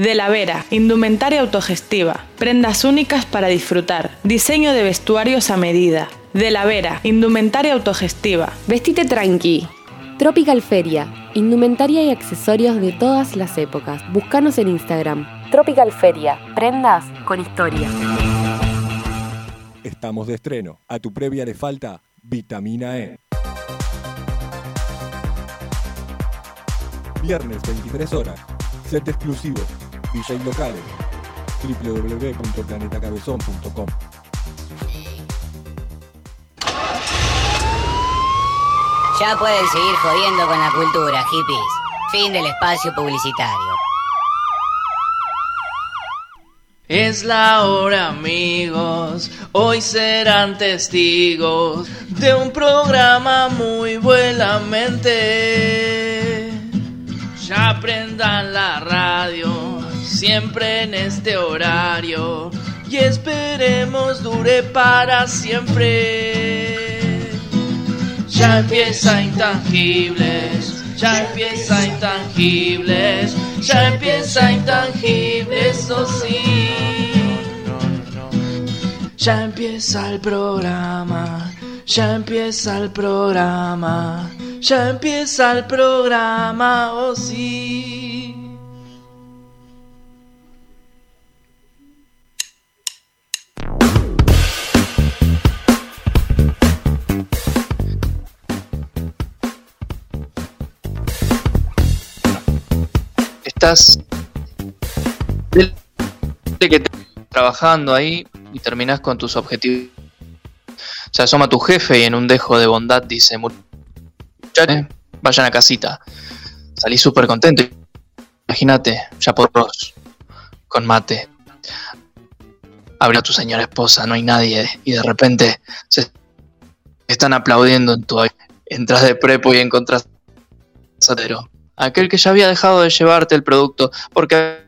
De la Vera, indumentaria autogestiva, prendas únicas para disfrutar, diseño de vestuarios a medida. De la Vera, indumentaria autogestiva. Vestite tranqui. Tropical Feria, indumentaria y accesorios de todas las épocas. Búscanos en Instagram. Tropical Feria, prendas con historia. Estamos de estreno. A tu previa le falta vitamina E. Viernes 23 horas. Set exclusivo. DJ locales. www.planetacabezón.com Ya pueden seguir jodiendo con la cultura, hippies. Fin del espacio publicitario. Es la hora, amigos. Hoy serán testigos de un programa muy buenamente. Ya prendan la radio, siempre en este horario. Y esperemos dure para siempre. Ya empieza intangibles, ya empieza intangibles, ya empieza intangibles, eso sí. Ya empieza el programa, ya empieza el programa, ya empieza el programa, oh sí. Estás que te- trabajando ahí y terminás con tus objetivos. Se asoma tu jefe y en un dejo de bondad dice, muchachos, vayan a casita. Salí súper contento. Imagínate, ya por dos, con mate. Habla tu señora esposa, no hay nadie. Y de repente se están aplaudiendo en tu... Entras de prepo y encontrás satero. Aquel que ya había dejado de llevarte el producto porque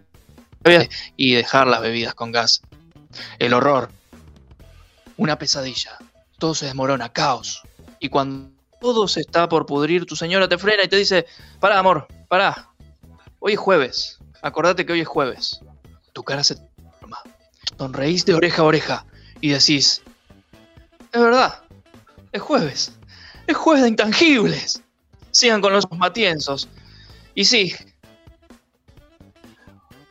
había... Y dejar las bebidas con gas. El horror. Una pesadilla. Todo se desmorona, caos. Y cuando todo se está por pudrir, tu señora te frena y te dice, pará, amor, pará. Hoy es jueves. Acordate que hoy es jueves. Tu cara se transforma. Sonreís de oreja a oreja y decís, es verdad, es jueves. Es jueves de intangibles. Sigan con los matienzos. Y sí.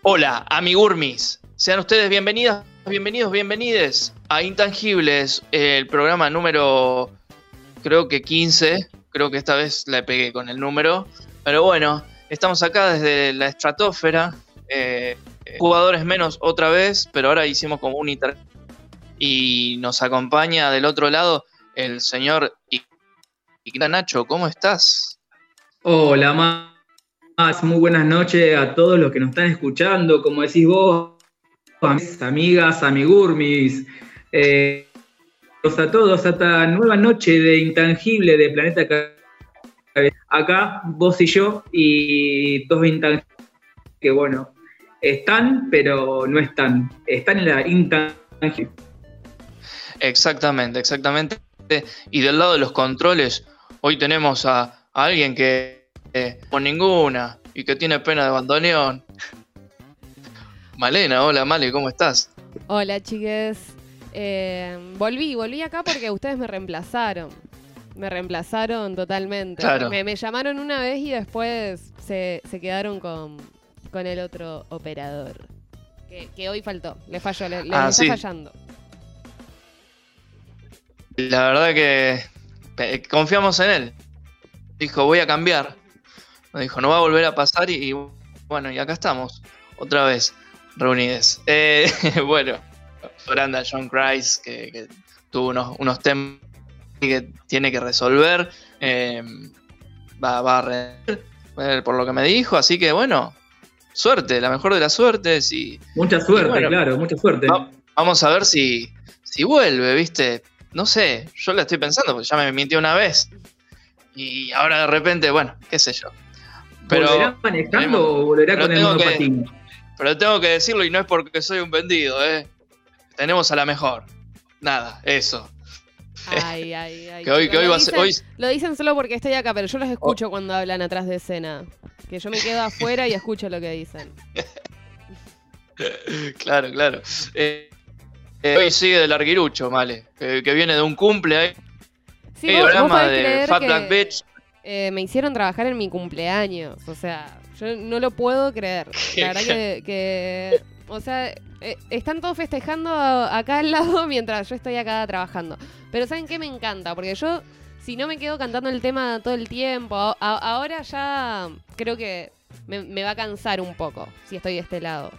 Hola, amigurmis. Sean ustedes bienvenidas, bienvenidos, bienvenides a Intangibles, el programa número, creo que 15. Creo que esta vez la pegué con el número. Pero bueno, estamos acá desde la estratosfera. eh, jugadores menos otra vez, pero ahora hicimos como un inter... Y nos acompaña del otro lado el señor Nacho. ¿Cómo estás? Hola, más. Muy buenas noches a todos los que nos están escuchando. Como decís vos, am- amigas, amigurmis, eh, a todos a esta nueva noche de Intangible de Planeta Acá, vos y yo, y dos intangibles que, bueno, están, pero no están. Están en la intangible. Exactamente, exactamente. Y del lado de los controles, hoy tenemos a alguien que eh, con ninguna y que tiene pena de bandoneón. Malena, hola Male, ¿cómo estás? Hola, chiques. Eh, volví, volví acá porque ustedes me reemplazaron. Me reemplazaron totalmente. Claro. Me, me llamaron una vez y después se, se quedaron con, con el otro operador. Que, que hoy faltó. Le falló, le, le Ah, está sí. fallando. La verdad que confiamos en él. Dijo, voy a cambiar. Nos dijo, no va a volver a pasar y, y bueno, y acá estamos, otra vez, reunidos. Eh, bueno, Branda John Christ, que, que tuvo unos, unos temas que tiene que resolver. eh, va, va a eh, por lo que me dijo, así que bueno, suerte, la mejor de las suertes y Mucha suerte, Y bueno, claro, mucha suerte. va- vamos a ver si, si vuelve, ¿viste? No sé, yo la estoy pensando porque ya me mintió una vez. Y ahora de repente, bueno, qué sé yo. Pero, ¿Volverá manejando o volverá pero con el tengo que- monopatín? pero tengo que decirlo y no es porque soy un vendido, ¿eh? Tenemos a la mejor. Nada, eso. Ay, ay, ay. Que hoy, que hoy lo va a ser. dicen- Hoy, Lo dicen solo porque estoy acá, pero yo los escucho cuando hablan atrás de escena. Que yo me quedo afuera y escucho lo que dicen. claro, claro. Eh, eh, hoy sigue del arguirucho, Male, que, que viene de un cumple ahí. Sí, programa de creer Fat que, Black Bitch. Eh, me hicieron trabajar en mi cumpleaños. O sea, yo no lo puedo creer. La verdad que, que- o sea, eh, están todos festejando acá al lado mientras yo estoy acá trabajando. Pero ¿saben qué me encanta? Porque yo, si no me quedo cantando el tema todo el tiempo, a- a- ahora ya creo que me, me va a cansar un poco si estoy de este lado.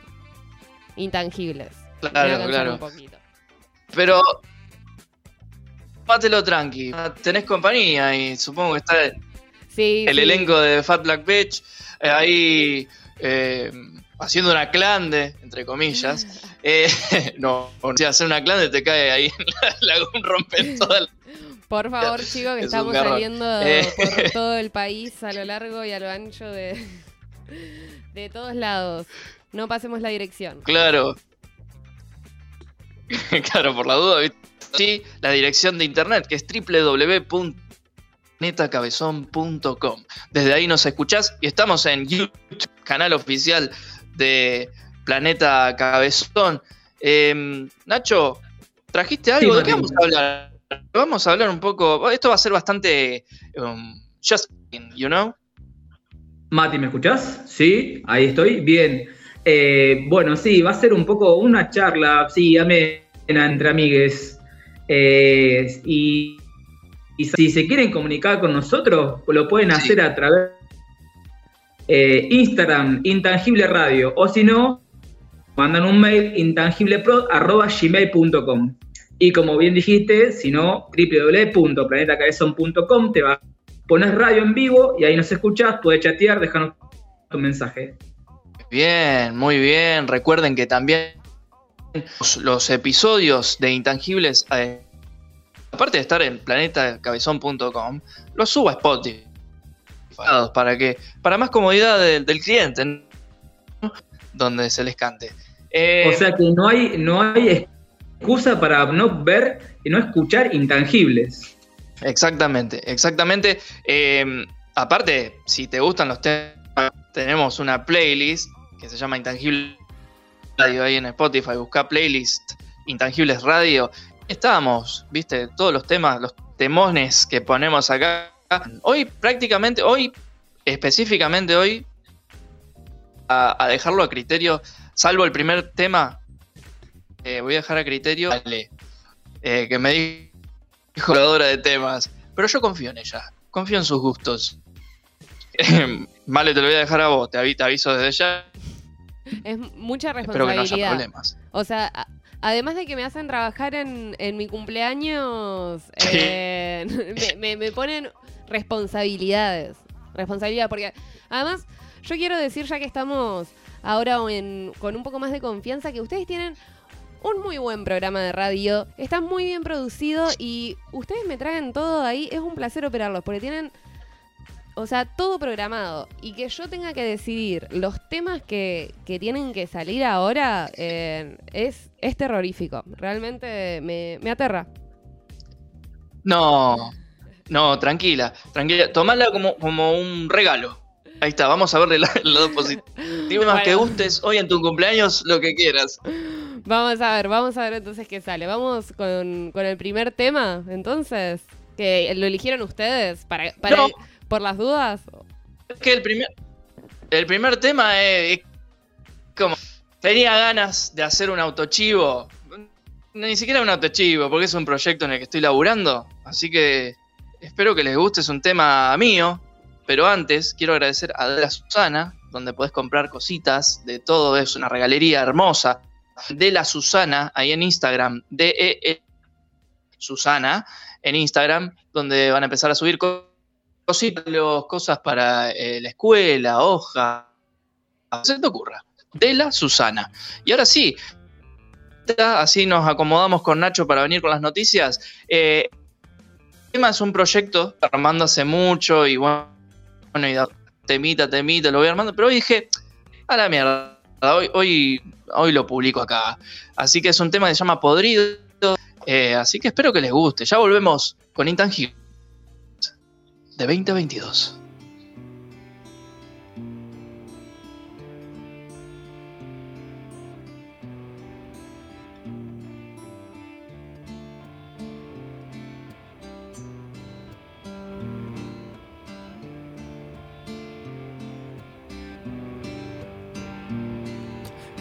Intangibles. me va a Claro, claro. un poquito. Pero. Pátelo tranqui. Tenés compañía y supongo que está Sí, el sí. elenco de Fat Black Bitch eh, ahí eh, haciendo una clande, entre comillas. Eh, no, si hacer una clande te cae ahí en la laguna, rompe toda la... Por favor, chicos, que Es estamos saliendo Eh. por todo el país a lo largo y a lo ancho de, de todos lados. No pasemos la dirección. Claro. claro, por la duda. ¿viste? Sí, la dirección de internet que es www.planetacabezón.com. Desde ahí nos escuchás y estamos en YouTube, canal oficial de Planeta Cabezón. Eh, Nacho, ¿trajiste algo? Sí, ¿De qué vamos a hablar? Vamos a hablar un poco. Esto va a ser bastante. um, just, you know? Mati, ¿me escuchás? Sí, ahí estoy. Bien. Eh, bueno, sí, va a ser un poco una charla, sí, amena entre amigues. Eh, y, y si se quieren comunicar con nosotros, pues lo pueden Sí. hacer a través de Instagram, Intangible Radio, o si no, mandan un mail intangiblepro.gmail.com. Y como bien dijiste, si no, www.planetacabezón.com te va a poner radio en vivo y ahí nos escuchás, puedes chatear, dejarnos tu mensaje. Bien, muy bien. Recuerden que también los, los episodios de Intangibles, eh, aparte de estar en planetacabezón.com, los subo a Spotify para que para más comodidad del, del cliente, ¿no? donde se les cante. Eh, O sea que no hay, no hay excusa para no ver y no escuchar intangibles. Exactamente, exactamente. Eh, aparte, si te gustan los temas, tenemos una playlist que se llama Intangible Radio ahí en Spotify. Busca playlist Intangibles Radio. Estábamos, viste, todos los temas, los temones que ponemos acá. Hoy, prácticamente, hoy, específicamente hoy, a, a dejarlo a criterio, salvo el primer tema, eh, voy a dejar a criterio Ale, eh, que me dijo la hora de temas. Pero yo confío en ella, confío en sus gustos. vale, te lo voy a dejar a vos, te avi- te aviso desde ya. Es mucha Espero que no haya responsabilidad. problemas. O sea, además de que me hacen trabajar en, en mi cumpleaños, eh, me, me- me ponen responsabilidades. Responsabilidad, porque además yo quiero decir, ya que estamos ahora en- con un poco más de confianza, que ustedes tienen un muy buen programa de radio, está muy bien producido y ustedes me traen todo ahí, es un placer operarlos, porque tienen... O sea, todo programado. Y que yo tenga que decidir los temas que, que tienen que salir ahora eh, es, es terrorífico. Realmente me, me aterra. No, no, tranquila, tranquila. Tomala como, como un regalo. Ahí está, vamos a ver el, la- el lado positivo. Temas que Bueno. gustes hoy en tu cumpleaños, lo que quieras. Vamos a ver, vamos a ver entonces qué sale. Vamos con, con el primer tema, entonces. Que lo eligieron ustedes para, para No. Por las dudas. Es que el primer, el primer tema es, como. Tenía ganas de hacer un autochivo. Ni siquiera un autochivo, porque es un proyecto en el que estoy laburando. Así que espero que les guste. Es un tema mío. Pero antes quiero agradecer a la Susana, donde podés comprar cositas de todo. Es una regalería hermosa. De la Susana, ahí en Instagram. De e Susana, en Instagram, donde van a empezar a subir co- cositas, cosas para eh, la escuela, hoja, se te ocurra. De la Susana. Y ahora sí, así nos acomodamos con Nacho para venir con las noticias. Eh, el tema es un proyecto armando hace mucho y bueno, y temita, temita, lo voy armando, pero hoy dije, a la mierda, hoy, hoy, hoy lo publico acá. Así que es un tema que llama Podrido, eh, así que espero que les guste. Ya volvemos con Intangible de 2022.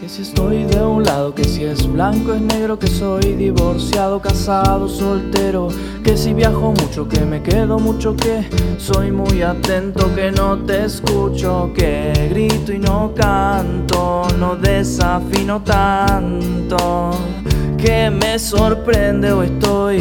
Que si estoy de un lado, que si es blanco es negro, que soy divorciado, casado, soltero, que si viajo mucho, que me quedo mucho, que soy muy atento, que no te escucho, que grito y no canto, no desafino tanto, que me sorprende o estoy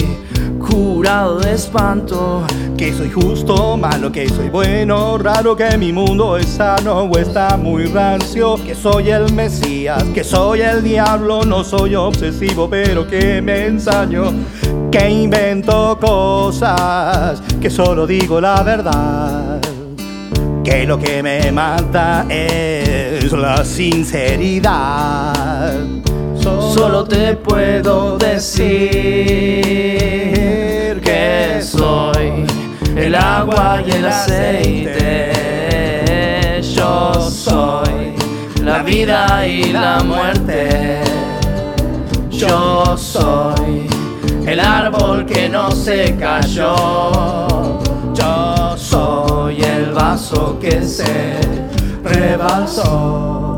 de espanto. Que soy justo, malo, que soy bueno, raro, que mi mundo es sano o está muy rancio. Que soy el Mesías, que soy el diablo, no soy obsesivo, pero que me ensaño. Que invento cosas, que solo digo la verdad. Que lo que me mata es la sinceridad. Solo te puedo decir que soy el agua y el aceite. Yo soy la vida y la muerte. Yo soy el árbol que no se cayó. Yo soy el vaso que se rebalsó.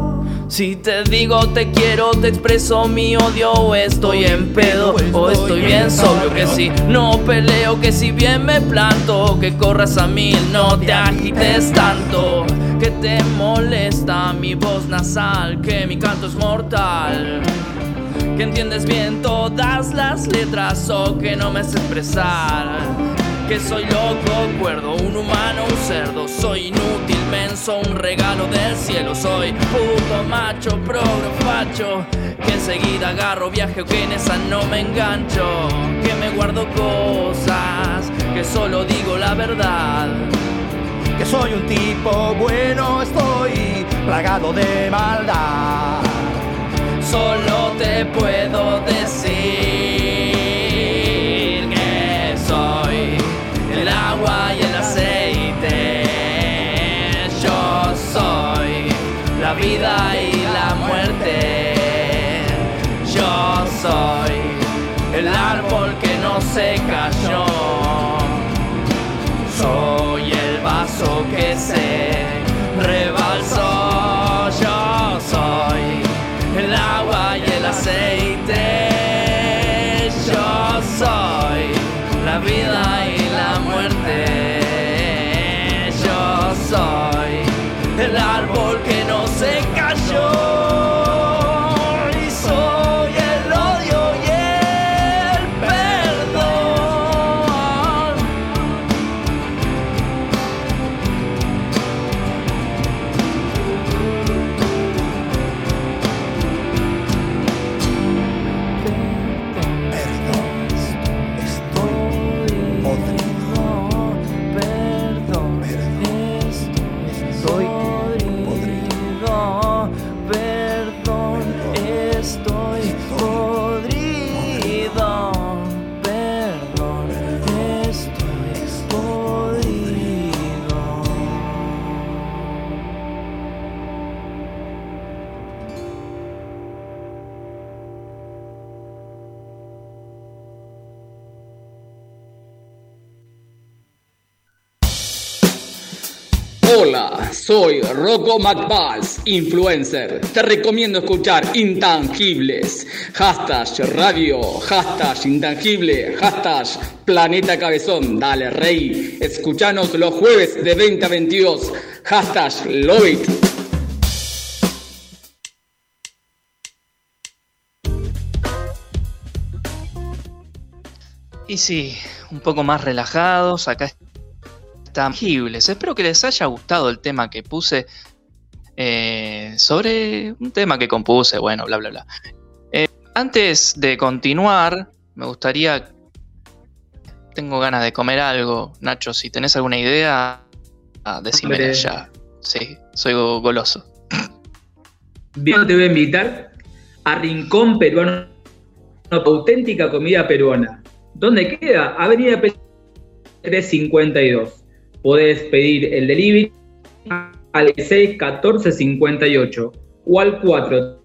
Si te digo te quiero, te expreso mi odio o estoy en pedo o estoy bien sobrio que si no peleo, que si bien me planto, que corras a mí, no te agites tanto, que te molesta mi voz nasal, que mi canto es mortal. Que entiendes bien todas las letras o que no me sé expresar. Que soy loco, cuerdo, un humano, un cerdo. Soy inútil, menso, un regalo del cielo. Soy puto, macho, progro, facho. Que enseguida agarro viaje o que en esa no me engancho. Que me guardo cosas, que solo digo la verdad. Que soy un tipo bueno, estoy plagado de maldad. Solo te puedo decir no se cayó. Soy el vaso que se estoy podrido. Soy Rocco McBalls, influencer. Te recomiendo escuchar Intangibles. Hashtag radio, hashtag intangible, hashtag planeta cabezón. Dale, rey. Escuchanos los jueves de 20 a 22. Hashtag love it. Y sí, un poco más relajados, acá tangibles. Espero que les haya gustado el tema que puse eh, sobre un tema que compuse, bueno, bla, bla, bla. Eh, antes de continuar, me gustaría... Tengo ganas de comer algo. Nacho, si tenés alguna idea, ah, Hombre. ya. Sí, soy go- goloso. Bien, te voy a invitar a Rincón Peruano, auténtica comida peruana. ¿Dónde queda? Avenida Pe- 352. Podés pedir el delivery al 6 14 58 o al 4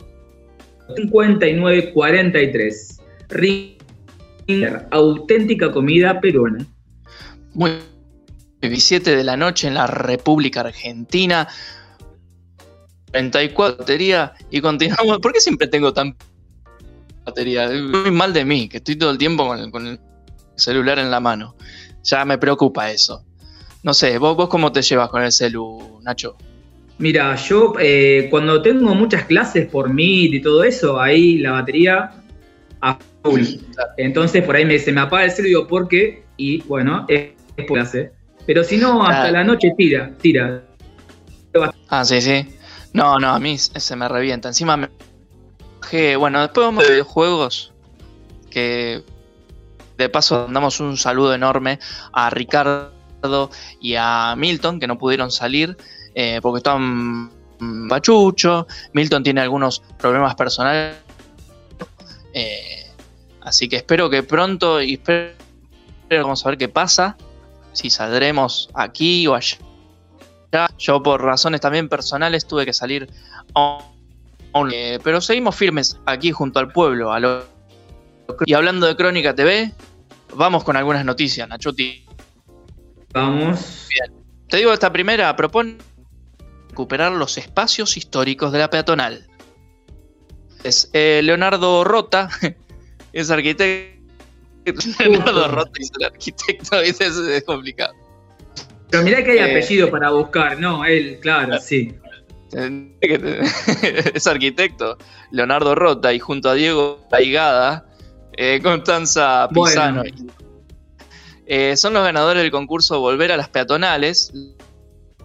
59 43. Rincón, auténtica comida peruana. Muy 7 de la noche en la República Argentina. 34 batería y continuamos. ¿Por qué siempre tengo tan batería? Muy mal de mí, que estoy todo el tiempo con el celular en la mano. Ya me preocupa eso. No sé, ¿vos, vos cómo te llevas con el celu, Nacho? Mira, yo eh, cuando tengo muchas clases por Meet y todo eso, ahí la batería a full. Entonces por ahí me, se me apaga el celu y digo, ¿por qué? Y bueno, es, es por clase. Pero si no, hasta la noche tira, tira. Ah, sí, sí. No, no, a mí se me revienta. Encima me Bueno, después vamos de videojuegos. Que de paso damos un saludo enorme a Ricardo y a Milton, que no pudieron salir eh, porque estaban mm, pachucho. Milton tiene algunos problemas personales. Eh, así que espero que pronto y espero, vamos a ver qué pasa. Si saldremos aquí o allá. Yo por razones también personales tuve que salir eh, pero seguimos firmes aquí junto al pueblo. y hablando de Crónica TV, vamos con algunas noticias, Nachuti. Vamos. Bien. Te digo esta primera, propone recuperar los espacios históricos de la peatonal. Es eh, Leonardo Rota, es arquitecto. Leonardo Rota es el arquitecto, es, es complicado. Pero mirá que hay Eh. apellido para buscar, ¿no? Él, claro, sí. es arquitecto, Leonardo Rota, y junto a Diego Laigada, eh, Constanza Pisano. Eh, son los ganadores del concurso Volver a las Peatonales,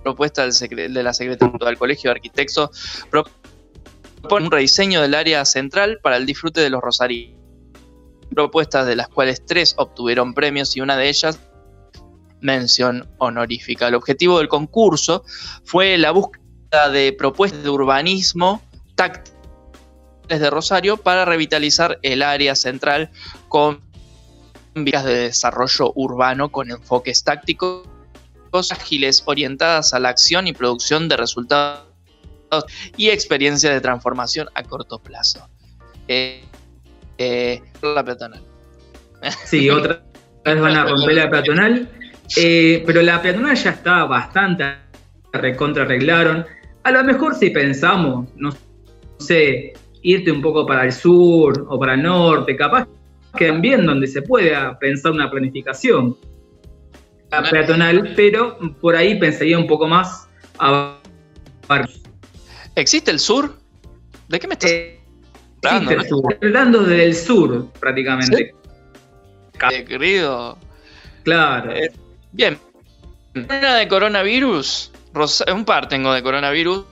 propuesta del de la Secretaría del Colegio de Arquitectos, propone un rediseño del área central para el disfrute de los rosarinos. Propuestas de las cuales tres obtuvieron premios y una de ellas mención honorífica. El objetivo del concurso fue la búsqueda de propuestas de urbanismo táctiles de Rosario para revitalizar el área central con de desarrollo urbano con enfoques tácticos ágiles orientadas a la acción y producción de resultados y experiencias de transformación a corto plazo. Eh, eh, la peatonal. Sí, otra vez van a romper la peatonal. Eh, pero la peatonal ya está bastante recontra arreglaron. A lo mejor si pensamos, no sé, irte un poco para el sur o para el norte, capaz que también donde se pueda pensar una planificación la peatonal, pero por ahí pensaría un poco más a ¿Existe el sur? ¿De qué me estás hablando? Existe el sur. Hablando del sur, prácticamente. Eh, querido. Claro. Eh, bien. Una de coronavirus. Rosa- un par tengo de coronavirus.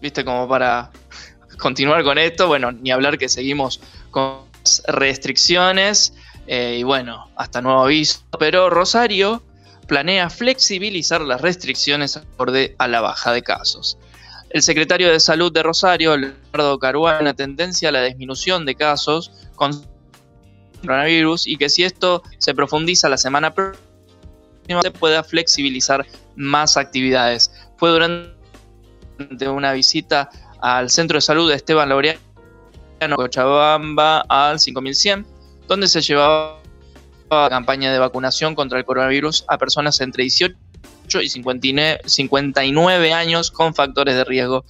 Viste, como para continuar con esto. Bueno, ni hablar que seguimos con restricciones. eh, y bueno, hasta nuevo aviso. Pero Rosario planea flexibilizar las restricciones acorde a la baja de casos. El secretario de Salud de Rosario, Leonardo Caruana, tendencia a la disminución de casos con coronavirus y que si esto se profundiza la semana próxima se pueda flexibilizar más actividades. Fue durante una visita al centro de salud de Esteban Laureano, Cochabamba, al 5100, donde se llevaba la campaña de vacunación contra el coronavirus a personas entre 18 y 59 59 años con factores de riesgo.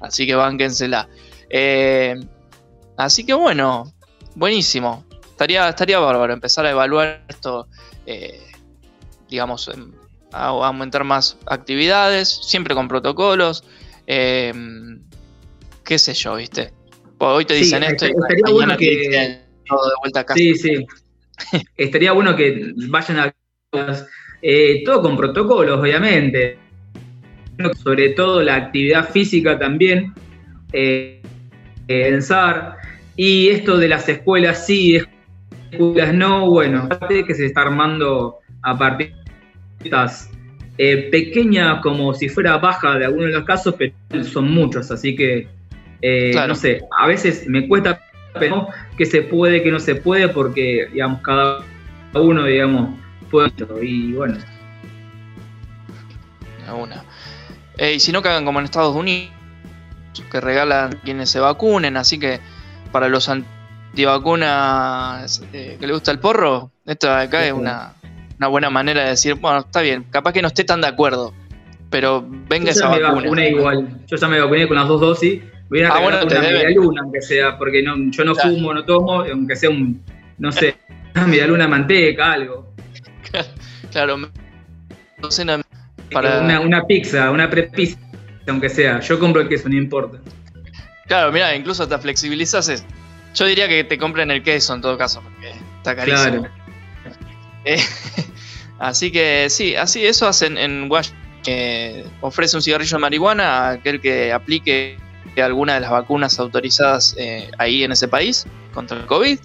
Así que bánquensela. Eh, así que bueno, buenísimo. Estaría, estaría bárbaro empezar a evaluar esto, eh, digamos, a, a aumentar más actividades, siempre con protocolos. eh, qué sé yo, ¿viste? Hoy te Sí, dicen esto y estaría bueno que- dicen todo de vuelta a casa. Sí, sí. Estaría bueno que vayan a. eh, todo con protocolos, obviamente. Sobre todo la actividad física también. eh, eh, pensar. Y esto de las escuelas sí, escuelas no, bueno, que se está armando a partir de estas eh, pequeñas, como si fuera baja de algunos de los casos, pero son muchos, así que eh, Claro. no sé, a veces me cuesta pensar que se puede, que no se puede, porque digamos, cada uno, digamos, puede. Y bueno, a una. Eh, y si no, que hagan como en Estados Unidos, que regalan quienes se vacunen. Así que para los antivacunas eh, que les gusta el porro, esto de acá es una, una buena manera de decir, bueno, está bien, capaz que no esté tan de acuerdo, pero venga Yo esa ya me vacuna. vacuné igual. Yo ya me vacuné con las dos dosis. Voy a Ah, bueno, una media luna, aunque sea, porque no, yo no Claro. fumo, no tomo, aunque sea un, no sé, una media luna manteca, algo. Claro, para... Una, una pizza, una prepizza, aunque sea. Yo compro el queso, no importa. Claro, mira, incluso te flexibilizas. es- Yo diría que te compren el queso en todo caso, porque está carísimo. Claro. Eh, así que sí, así eso hacen en Washington. Que ofrece un cigarrillo de marihuana a aquel que aplique alguna de las vacunas autorizadas eh, ahí en ese país contra el COVID.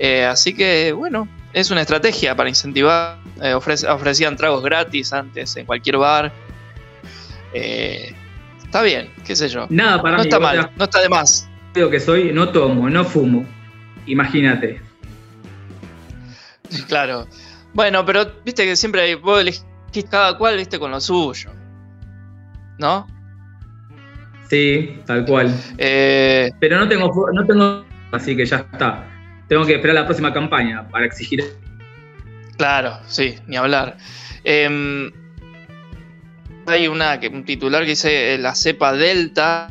Eh, así que bueno, es una estrategia para incentivar. eh, ofrece- ofrecían tragos gratis antes en cualquier bar. Eh, está bien, qué sé yo. Nada para No mí. está mal, no está de más. Creo que soy, no tomo, no fumo. Imagínate. Claro. Bueno, pero viste que siempre hay, vos elegís cada cual, viste, con lo suyo. ¿No? Sí, tal cual. Eh, Pero no tengo, no tengo, así que ya está. Tengo que esperar la próxima campaña para exigir. claro, sí, ni hablar. Em, hay una, que- un titular que dice eh, la cepa Delta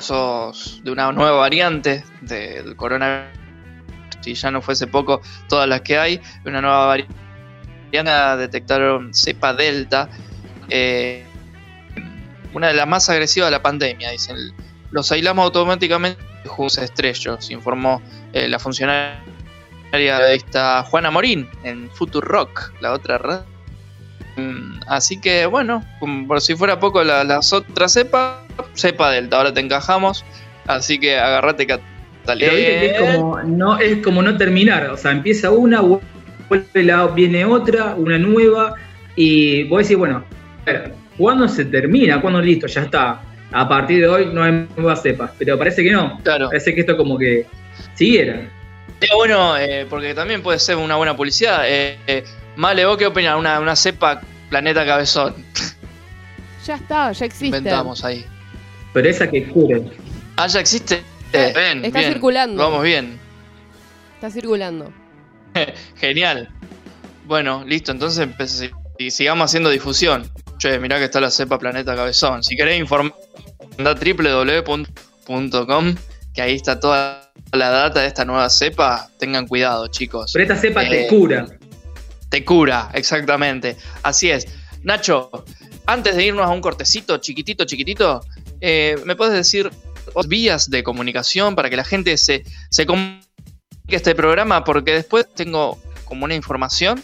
sos de una nueva variante del coronavirus. Si ya no fuese poco, todas las que hay, una nueva variante. Detectaron cepa Delta. eh, una de las más agresivas de la pandemia, dicen. Los aislamos automáticamente juntos estrellos, informó eh, la funcionaria de esta Juana Morín en Future Rock, la otra red. Mm, Así que bueno, por si fuera poco la- las otras cepas, cepa delta, ahora te encajamos, así que viste que es como, no, es como no terminar. O sea, empieza una, vuelve la- viene otra, una nueva. Y vos decís, bueno, a ver, ¿cuándo se termina? ¿Cuándo listo? Ya está. A partir de hoy no hay nuevas cepas. Pero parece que no. Claro. Parece que esto como que siguiera. Sería bueno, eh, porque también puede ser una buena publicidad. Eh, eh, Male, ¿vos qué opinás? Una, una cepa planeta cabezón. Ya está, ya existe. Inventamos ahí. Pero esa que cure. Ah, ya existe. Eh, ven, está bien. circulando. Vamos bien. Está circulando. Genial. Bueno, listo, entonces y sigamos haciendo difusión. Che, mirá que está la cepa Planeta Cabezón. Si querés informar, anda www.com, que ahí está toda la data de esta nueva cepa. Tengan cuidado, chicos. Pero esta cepa te Eh, cura. Te cura, exactamente. Así es. Nacho, antes de irnos a un cortecito chiquitito, chiquitito, eh, ¿me puedes decir vías de comunicación para que la gente se, se comunique este programa? Porque después tengo como una información.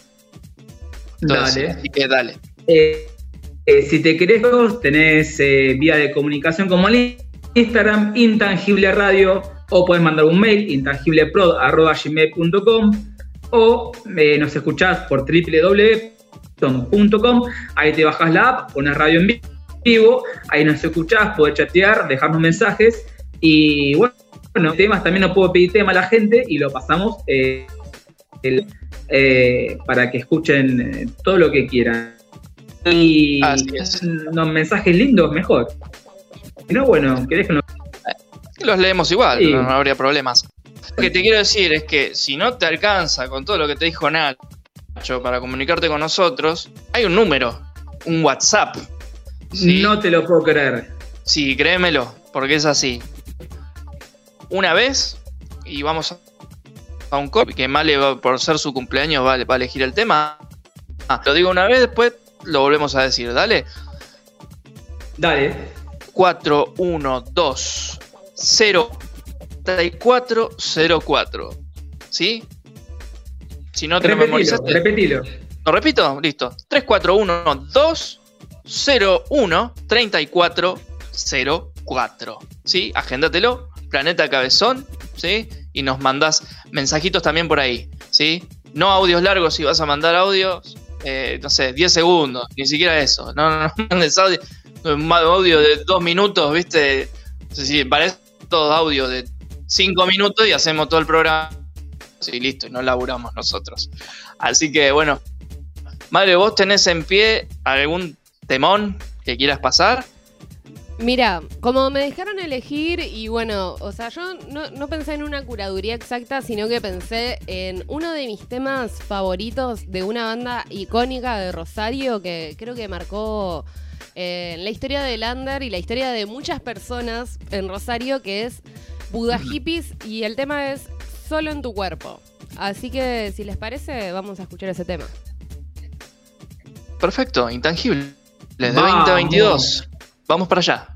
Entonces, Dale. Así que dale. Eh, eh, si te querés, tenés eh, vía de comunicación como el Instagram, Intangible Radio, o puedes mandar un mail, intangibleprod.gmail.com, o nos escuchás por www.com, ahí te bajas la app, pones radio en vivo, ahí nos escuchás, podés chatear, dejarnos mensajes, y bueno, bueno, temas también nos puedo pedir tema a la gente y lo pasamos eh, el- eh, para que escuchen eh, todo lo que quieran. Y Así es. unos mensajes lindos, mejor. Si no, bueno, querés que nos Los leemos igual, Sí. no, no habría problemas. Lo que te quiero decir es que si no te alcanza con todo lo que te dijo Nacho para comunicarte con nosotros, hay un número, un WhatsApp. ¿sí? No te lo puedo creer. Sí, créemelo, porque es así. Una vez, y vamos a un copy, que Male, va- por ser su cumpleaños, va, va a elegir el tema. Ah, lo digo una vez, después lo volvemos a decir, dale. Dale. 4, 1, 2, 0, 34, 04. ¿Sí? Si no te lo Repetilo, memorizaste. repetilo. ¿Lo repito? Listo. 3412 201 3404. ¿Sí? Agéndatelo. Planeta Cabezón. ¿Sí? Y nos mandás mensajitos también por ahí. ¿Sí? No audios largos si vas a mandar audios. eh, no sé, 10 segundos. Ni siquiera eso. No, no, no mandes audio. Audio de 2 minutos, ¿viste? Si parece todo audio de 5 minutos y hacemos todo el programa. Sí, listo, y no laburamos nosotros. Así que bueno, Madre, ¿vos tenés en pie algún temón que quieras pasar? Mira, como me dejaron elegir y bueno, o sea, yo no, no, pensé en una curaduría exacta, sino que pensé en uno de mis temas favoritos de una banda icónica de Rosario que creo que marcó eh, la historia de Lander y la historia de muchas personas en Rosario, que es Buda mm. Hippies y el tema es Solo en tu cuerpo. Así que si les parece, vamos a escuchar ese tema. Perfecto, intangible. Desde 2022. Vamos para já.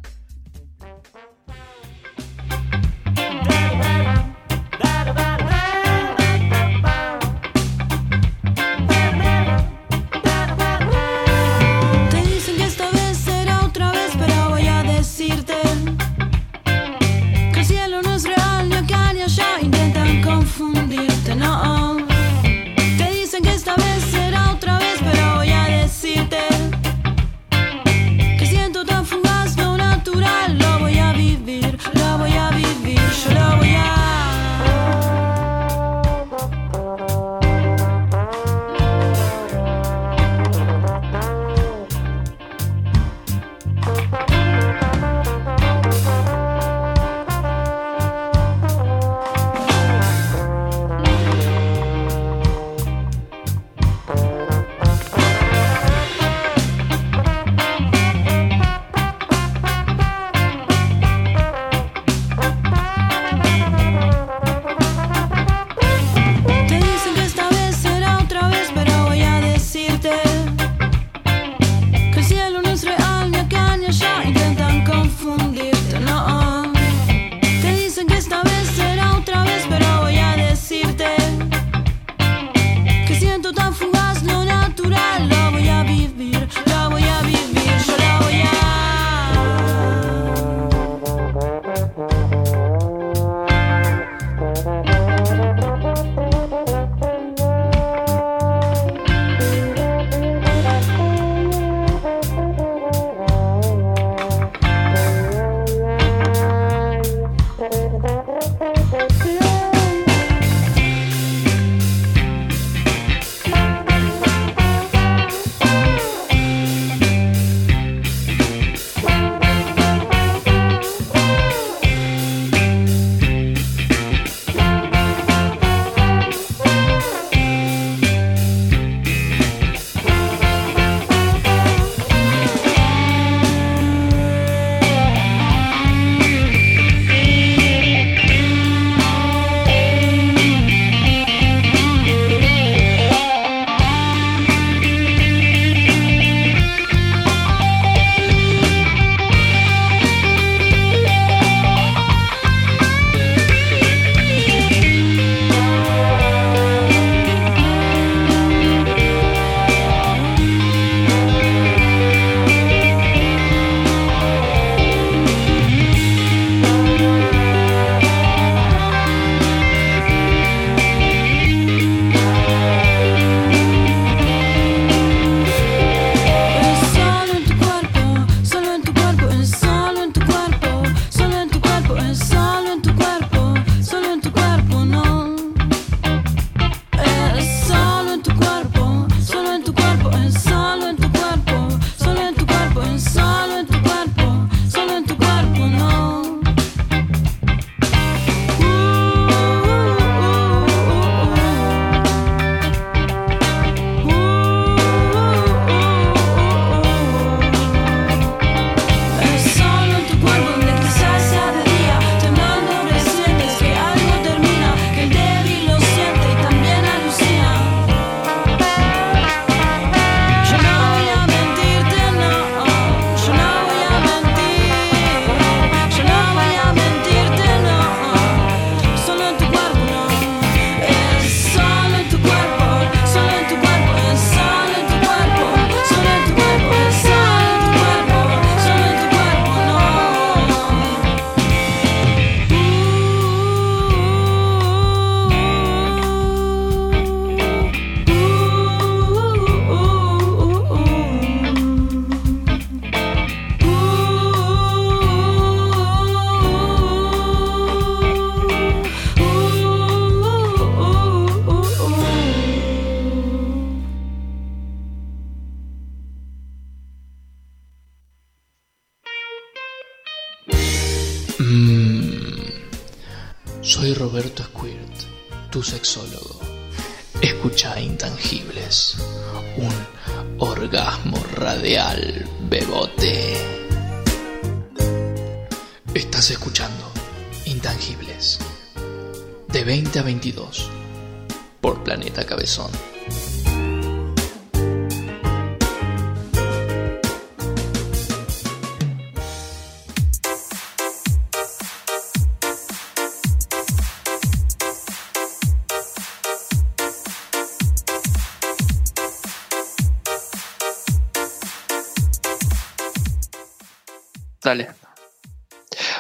Dale.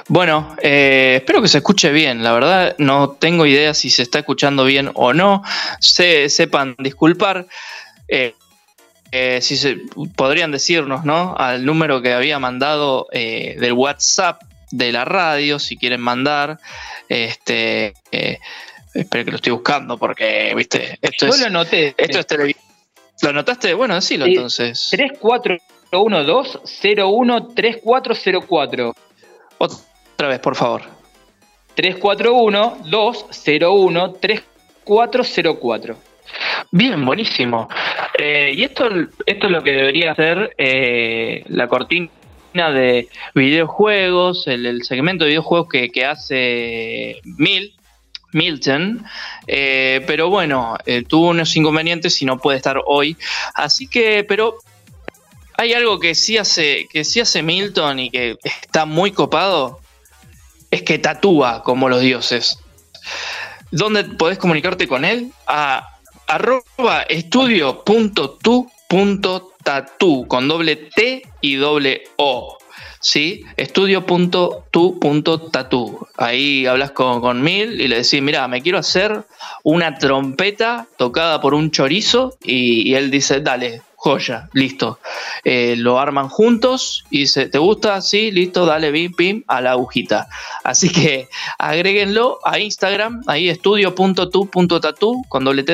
Bueno, eh, espero que se escuche bien. La verdad, no tengo idea si se está escuchando bien o no. Se, sepan disculpar. Eh, eh, si se, podrían decirnos, ¿no? Al número que había mandado del WhatsApp de la radio, si quieren mandar. Este, espero que lo estoy buscando porque, viste, esto Yo es, lo noté. Esto es televisión. ¿Lo notaste? Bueno, decilo entonces. 3, 4, 412-013404. Otra vez, por favor. 341-201-3404. Bien, buenísimo. Eh, y esto, esto es lo que debería hacer eh, la cortina de videojuegos, el, el segmento de videojuegos que, que hace Mil, Milton, eh, pero bueno, eh, tuvo unos inconvenientes y no puede estar hoy. Así que, pero hay algo que sí hace, que sí hace Milton y que está muy copado. Es que tatúa como los dioses. ¿Dónde podés comunicarte con él? A arroba estudio.tu.tatu con doble T y doble O. ¿Sí? Estudio.tu.tatu. Ahí hablas con, Mil y le decís, mira, me quiero hacer una trompeta tocada por un chorizo y, y él dice, dale, listo. Eh, lo arman juntos y dice, ¿te gusta? Sí, listo, dale, bim, pim, a la agujita. Así que agréguenlo a Instagram, ahí estudio.tu.tatu con doble T,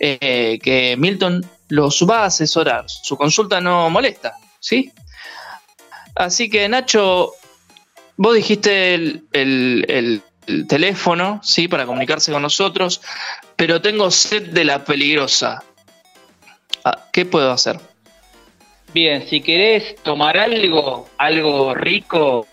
eh, que Milton los va a asesorar. Su consulta no molesta, ¿sí? Así que Nacho, vos dijiste el, el- el- el teléfono, ¿sí? Para comunicarse con nosotros, pero tengo sed de la peligrosa. Ah, ¿Qué puedo hacer? Bien, si querés tomar algo, algo rico,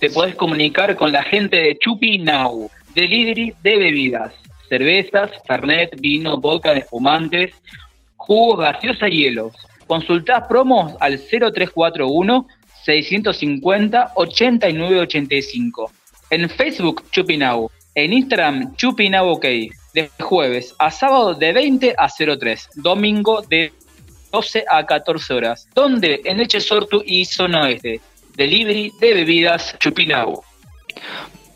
te podés comunicar con la gente de Chupi Now, delivery de bebidas, cervezas, fernet, vino, vodka, espumantes, jugos, gaseosa y hielos. Consultás promos al 0341 650 8985. En Facebook Chupi Now, en Instagram Chupi Now OK. Jueves a sábado de 20 a 03, domingo de 12 a 14 horas. ¿Dónde? En Leche Sortu y Zona Oeste. Delivery de bebidas Chupinau.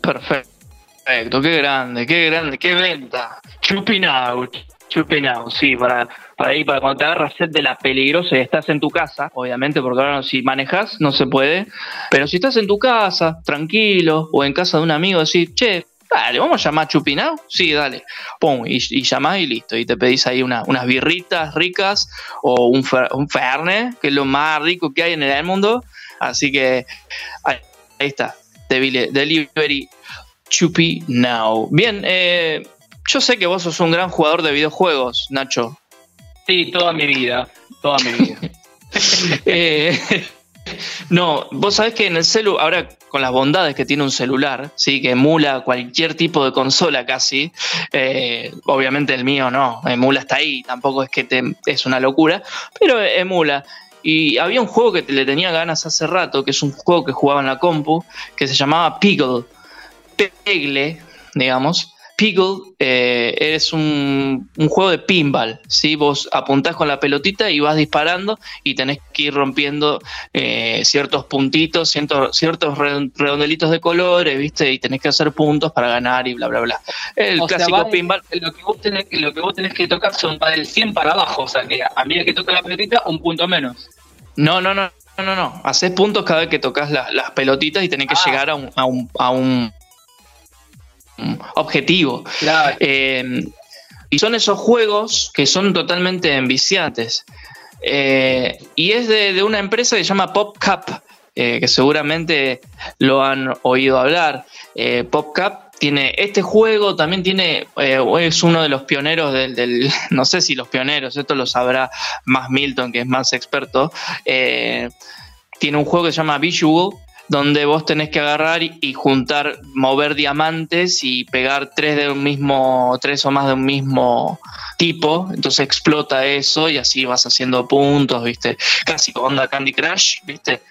Perfecto, qué grande, qué grande, qué venta. Chupinau, chupinau, sí, para, para ir, para cuando te agarras sed de la peligrosa y estás en tu casa, obviamente, porque ahora si manejas no se puede, pero si estás en tu casa, tranquilo, o en casa de un amigo, decís, che, dale, vamos a llamar a Chupinau, sí, dale, pum, y, y llamás y listo, y te pedís ahí una- unas birritas ricas o un, fer- un ferne, que es lo más rico que hay en el mundo, así que ahí, ahí está, Deli- Delivery Chupi Now. Bien, eh, yo sé que vos sos un gran jugador de videojuegos, Nacho. Sí, toda mi vida, toda mi vida. Eh, no, vos sabés que en el celu, ahora con las bondades que tiene un celular, sí, que emula cualquier tipo de consola casi, eh, obviamente el mío no, emula hasta ahí, tampoco es que te, es una locura, pero emula. Y había un juego que le tenía ganas hace rato, que es un juego que jugaba en la compu, que se llamaba Piggle. Pegle, digamos. Piggle eh, es un, un juego de pinball, ¿sí? Vos apuntás con la pelotita y vas disparando y tenés que ir rompiendo eh, ciertos puntitos, ciertos, ciertos re- redondelitos de colores, ¿viste? Y tenés que hacer puntos para ganar y bla, bla, bla. El O clásico va pinball. Lo que, vos tenés, lo que vos tenés que tocar son para del 100 para abajo, o sea que a medida que toca la pelotita, un punto menos. No, no, no, no, no, no. Haces puntos cada vez que tocas la- las pelotitas y tenés que llegar a un, a un, a un- un objetivo. Claro. Eh, y son esos juegos que son totalmente enviciantes. Eh, y es de, de una empresa que se llama PopCap, eh, que seguramente lo han oído hablar. PopCap tiene este juego, también tiene, es uno de los pioneros del, del- no sé si los pioneros, esto lo sabrá más Milton, que es más experto, tiene un juego que se llama Visual, donde vos tenés que agarrar y, juntar, mover diamantes y pegar tres de un mismo, tres o más de un mismo tipo, entonces explota eso y así vas haciendo puntos, viste, casi como onda Candy Crush, viste,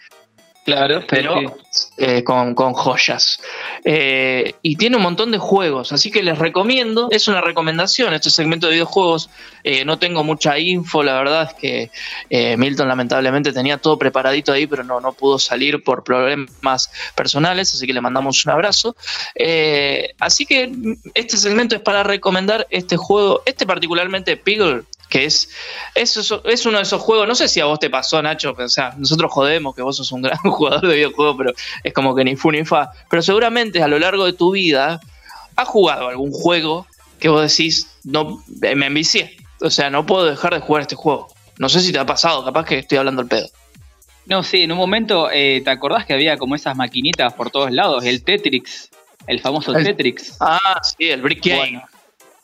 Claro, pero eh, con, con joyas. Eh, y tiene un montón de juegos, así que les recomiendo, es una recomendación este segmento de videojuegos. Eh, no tengo mucha info, la verdad es que Milton lamentablemente tenía todo preparadito ahí, pero no, no pudo salir por problemas personales, así que le mandamos un abrazo. Así que este segmento es para recomendar este juego, este particularmente Piggle, que es, es, es uno de esos juegos, no sé si a vos te pasó, Nacho, o sea, nosotros jodemos que vos sos un gran jugador de videojuegos, pero es como que ni fu ni fa. Pero seguramente a lo largo de tu vida has jugado algún juego que vos decís, no, me envicié. O sea, no puedo dejar de jugar este juego. No sé si te ha pasado, capaz que estoy hablando al pedo. No, sí, en un momento, eh, ¿te acordás que había como esas maquinitas por todos lados? El Tetrix, el famoso El- Tetrix. Ah, sí, el Brick Game. Bueno,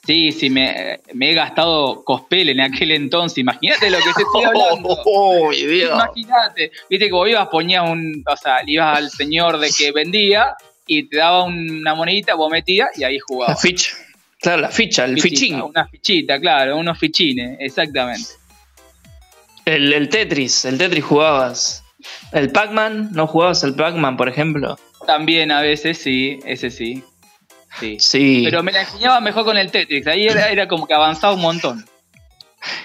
sí, sí, me, me he gastado cospel en aquel entonces. Imagínate lo que te estoy hablando. Dios. Imagínate. Viste que vos ibas, ponías un. O sea, ibas al señor de que vendía y te daba una monedita, vos metías y ahí La jugabas. ficha. Claro, la ficha, el Fichita, fichín. Una fichita, claro, unos fichines, exactamente. El, el Tetris, el Tetris jugabas. El Pac-Man, ¿no jugabas el Pac-Man, por ejemplo? También a veces sí, ese sí. Sí. Sí. Pero me la enseñaba mejor con el Tetris. Ahí era, era como que avanzaba un montón.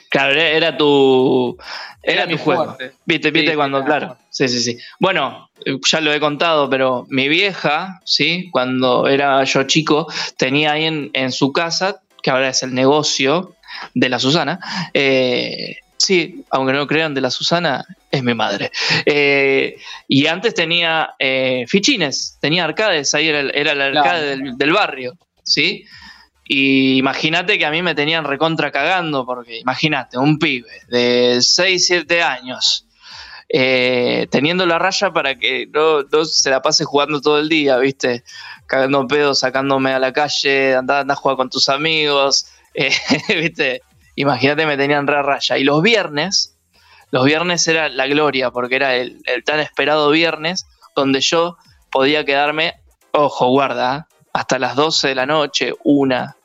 Claro, era- tu. Era, Era tu juego. fuerte. Viste, viste Sí, cuando, claro. Sí, sí, sí. Bueno, ya lo he contado, pero mi vieja, ¿sí? Cuando era yo chico, tenía ahí en, en su casa, que ahora es el negocio de la Susana. eh, sí, aunque no lo crean, de la Susana es mi madre. Eh, y antes tenía eh, fichines, tenía arcades, ahí era el, era el arcade del, del barrio, ¿sí? Y imagínate que a mí me tenían recontra cagando, porque imagínate, un pibe de 6, 7 años, eh, teniendo la raya para que no, no se la pase jugando todo el día, ¿viste? Cagando pedos, sacándome a la calle, andá, andá a jugar con tus amigos, ¿viste? Imagínate, me tenían re raya. Y los viernes, los viernes era la gloria, porque era el, el tan esperado viernes, donde yo podía quedarme, ojo, guarda, ¿eh? hasta las 12 de la noche, una,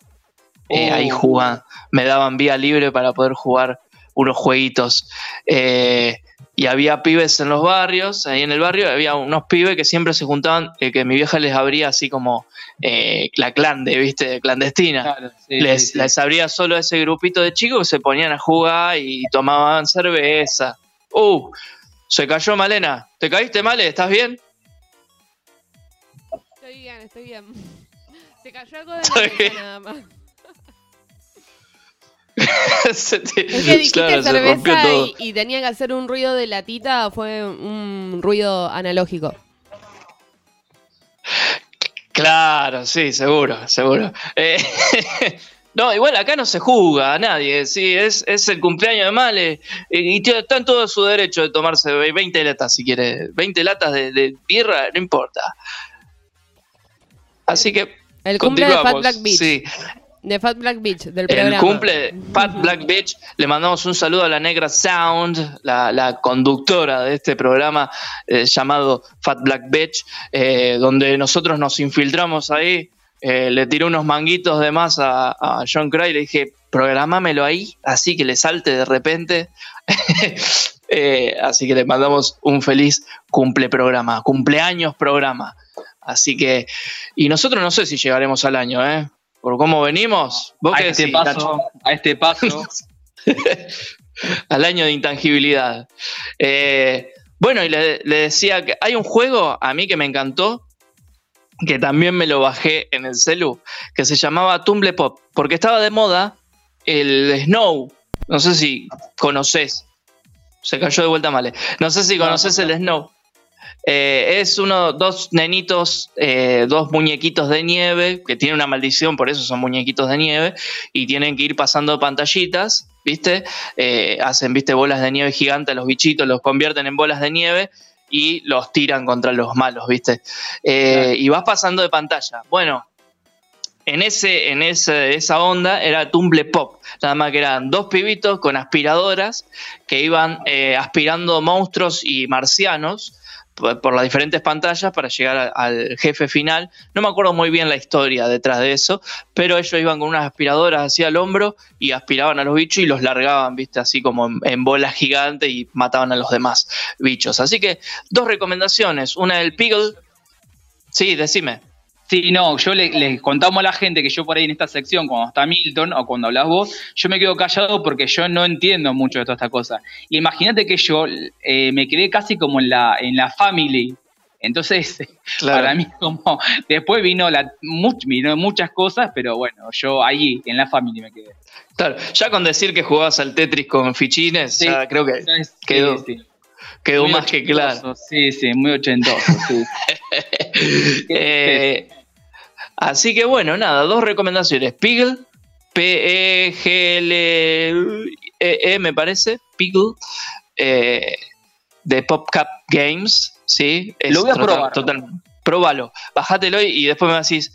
eh, Oh. ahí jugando. Me daban vía libre para poder jugar unos jueguitos. Eh, y había pibes en los barrios, ahí en el barrio había unos pibes que siempre se juntaban, eh, que mi vieja les abría así como eh, la clande, ¿viste? Clandestina. Claro, sí, les, sí, sí. les abría solo a ese grupito de chicos que se ponían a jugar y tomaban cerveza. ¡Uh! Se cayó Malena. ¿Te caíste, Male? ¿Estás bien? Estoy bien, estoy bien. Se cayó algo de la nada más. Se te- Es que dijiste claro, cerveza y, y tenía que hacer un ruido de latita, fue un ruido analógico. Claro, sí, seguro, seguro. Eh, no, igual acá no se juzga a nadie, sí, es, es el cumpleaños de Male y, y tiene- está en todo su derecho de tomarse 20 latas si quiere, 20 latas de, de birra, no importa. Así que El cumple de Fat Black Beach. Sí, De Fat Black Beach, del el programa. cumple Pat Black Bitch. Le mandamos un saludo a la negra Sound, la, la conductora de este programa eh, llamado Fat Black Bitch, eh, donde nosotros nos infiltramos ahí. eh, le tiré unos manguitos de más a, a John Cray. Le dije, programámelo ahí, así que le salte de repente. Así que le mandamos un feliz cumple programa, cumpleaños programa. Así que, y nosotros no sé si llegaremos al año, ¿eh? Por cómo venimos. ¿Vos A qué este decís, paso, Nacho? a este paso. al año de intangibilidad. Eh, bueno, y le, le decía que hay un juego a mí que me encantó, que también me lo bajé en el celu, que se llamaba Tumble Pop, porque estaba de moda el Snow. No sé si conoces. Se cayó de vuelta male. No sé si conoces el Snow. Eh, es uno, dos nenitos, eh, dos muñequitos de nieve, que tienen una maldición, por eso son muñequitos de nieve, y tienen que ir pasando pantallitas, ¿viste? Eh, hacen, ¿viste? Bolas de nieve gigantes, los bichitos los convierten en bolas de nieve y los tiran contra los malos, ¿viste? Y vas pasando de pantalla. Bueno, en ese, en ese, esa onda era Tumble Pop. Nada más que eran dos pibitos con aspiradoras que iban eh, aspirando monstruos y marcianos por las diferentes pantallas para llegar al jefe final. No me acuerdo muy bien la historia detrás de eso, pero ellos iban con unas aspiradoras hacia el hombro y aspiraban a los bichos y los largaban, viste, así como en, en bolas gigantes y mataban a los demás bichos. Así que dos recomendaciones, una del Piggle. Sí, decime. Sí, no, yo le, le contamos a la gente que yo por ahí en esta sección, cuando está Milton o cuando hablas vos, yo me quedo callado porque yo no entiendo mucho de toda esta cosa. Y imagínate que yo eh, me quedé casi como en la, en la family. Entonces, Claro. para mí como, después vino, la, much- vino muchas cosas, pero bueno, yo ahí en la family me quedé. Claro, ya con decir que jugabas al Tetris con fichines, Sí, ya creo que quedó, sí, quedó Muy más que claro. Sí, sí, muy ochentoso, sí. Eh, así que bueno, nada, dos recomendaciones. Piggle, P-E-G-L-E, me parece, Piggle, eh, de PopCap Games, ¿sí? Lo voy a total- probar. total- próbalo, bajátelo y, y después me decís,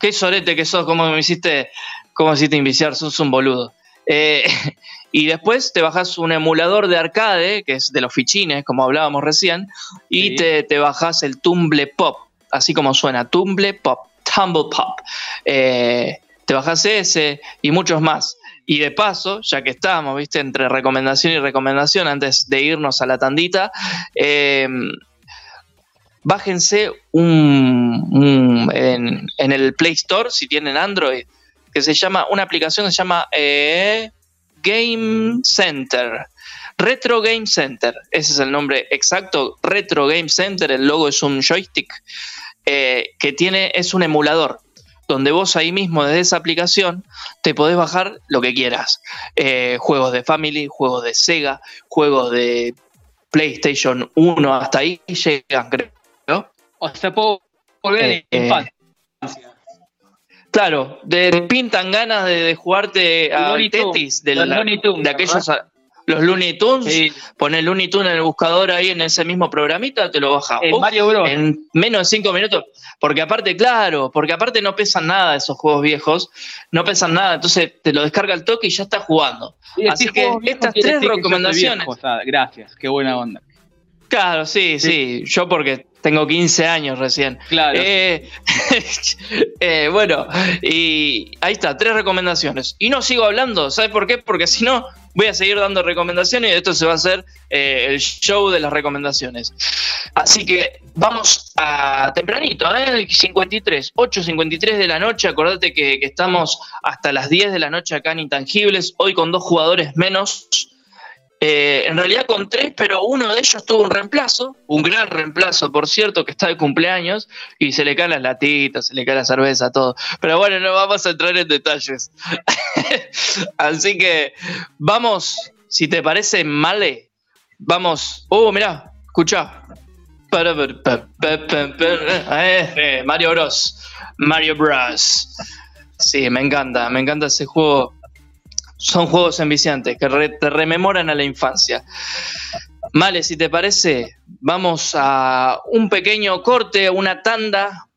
qué sorete que sos, cómo me hiciste, cómo me hiciste inviciar, sos un boludo. Eh, y después te bajas un emulador de arcade, que es de los fichines, como hablábamos recién, y Sí. te, te bajas el Tumble Pop, así como suena, Tumble Pop, Tumble Pop. Eh, te bajas ese y muchos más. Y de paso, ya que estamos, viste, entre recomendación y recomendación, antes de irnos a la tandita, eh, bájense un, en el Play Store, si tienen Android, que se llama, una aplicación que se llama eh, Game Center. Retro Game Center, ese es el nombre exacto, Retro Game Center, el logo es un joystick eh, que tiene, es un emulador, donde vos ahí mismo desde esa aplicación te podés bajar lo que quieras. Eh, juegos de Family, juegos de Sega, juegos de PlayStation 1, hasta ahí llegan, creo. O sea, puedo volver a la infancia. Claro, de, pintan ganas de, de jugarte a Tetris, de, la- de aquellos. Los Looney Tunes, Sí. pones Looney Tunes en el buscador ahí en ese mismo programita, te lo baja. Uf, Mario Bros. En menos de cinco minutos, porque aparte, claro, porque aparte no pesan nada esos juegos viejos, no pesan nada, entonces te lo descarga el toque y ya estás jugando. Así que estas tres recomendaciones. viejo, gracias, qué buena onda. Claro, sí, sí, yo porque tengo 15 años recién. Claro. Eh, eh, bueno, y ahí está, tres recomendaciones. Y no sigo hablando, ¿sabes por qué? Porque si no, voy a seguir dando recomendaciones y esto se va a hacer eh, el show de las recomendaciones. Así que vamos a tempranito, ¿eh? 53, 8.53 de la noche. Acordate que, que estamos hasta las 10 de la noche acá en Intangibles, hoy con dos jugadores menos. Eh, en realidad con tres, pero uno de ellos tuvo un reemplazo, un gran reemplazo, por cierto, que está de cumpleaños y se le caen las latitas, se le cae la cerveza, todo. Pero bueno, no vamos a entrar en detalles. Así que vamos, si te parece, Male, vamos. Oh, mirá, escucha. Eh, Mario Bros. Mario Bros. Sí, me encanta, me encanta ese juego son juegos enviciantes que re- te rememoran a la infancia. Male, si te parece, vamos a un pequeño corte, una tanda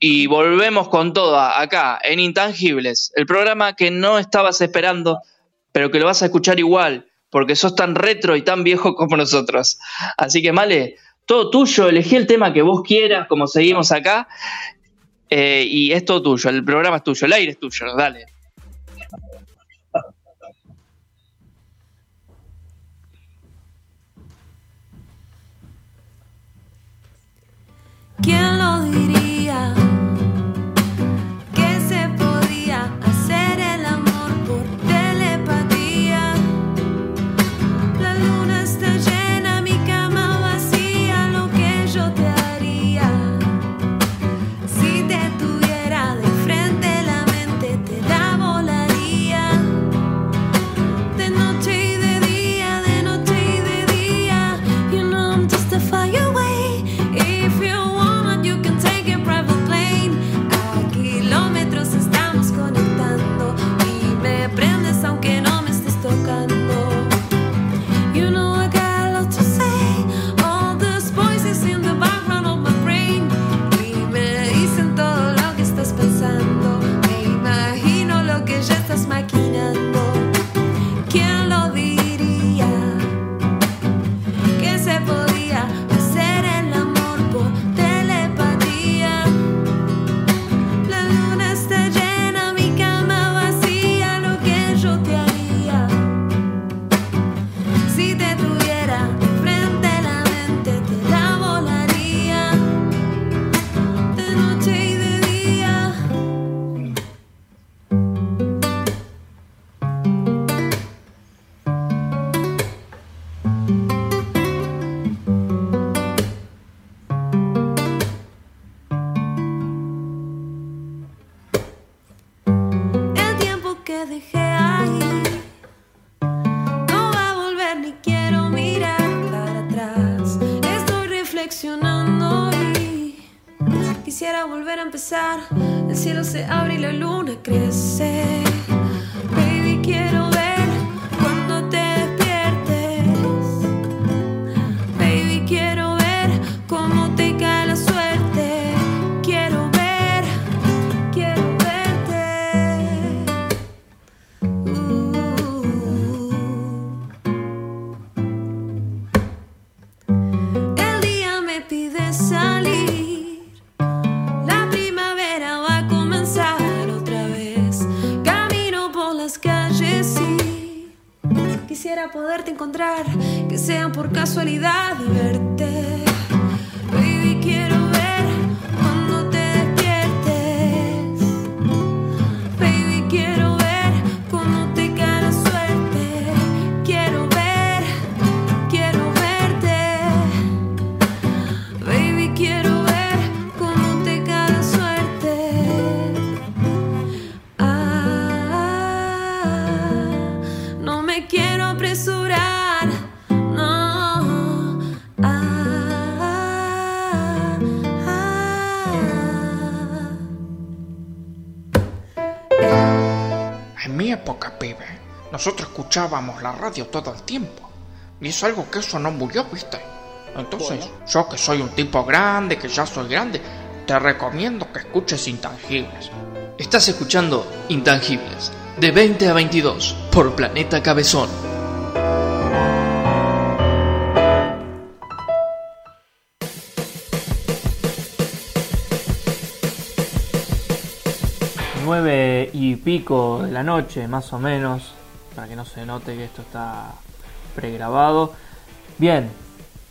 y volvemos con todo acá en Intangibles, el programa que no estabas esperando, pero que lo vas a escuchar igual, porque sos tan retro y tan viejo como nosotros. Así que, Male, todo tuyo, elegí el tema que vos quieras, como seguimos acá, eh, y es todo tuyo, el programa es tuyo, el aire es tuyo, dale. again. El cielo se abre y la luna escuchábamos la radio todo el tiempo. Y es algo que eso no murió, ¿viste? Entonces, yo que soy un tipo grande, que ya soy grande, te recomiendo que escuches Intangibles. Estás escuchando Intangibles, de 20 a 22, por Planeta Cabezón. Nueve y pico de la noche, más o menos, para que no se note que esto está pregrabado. Bien,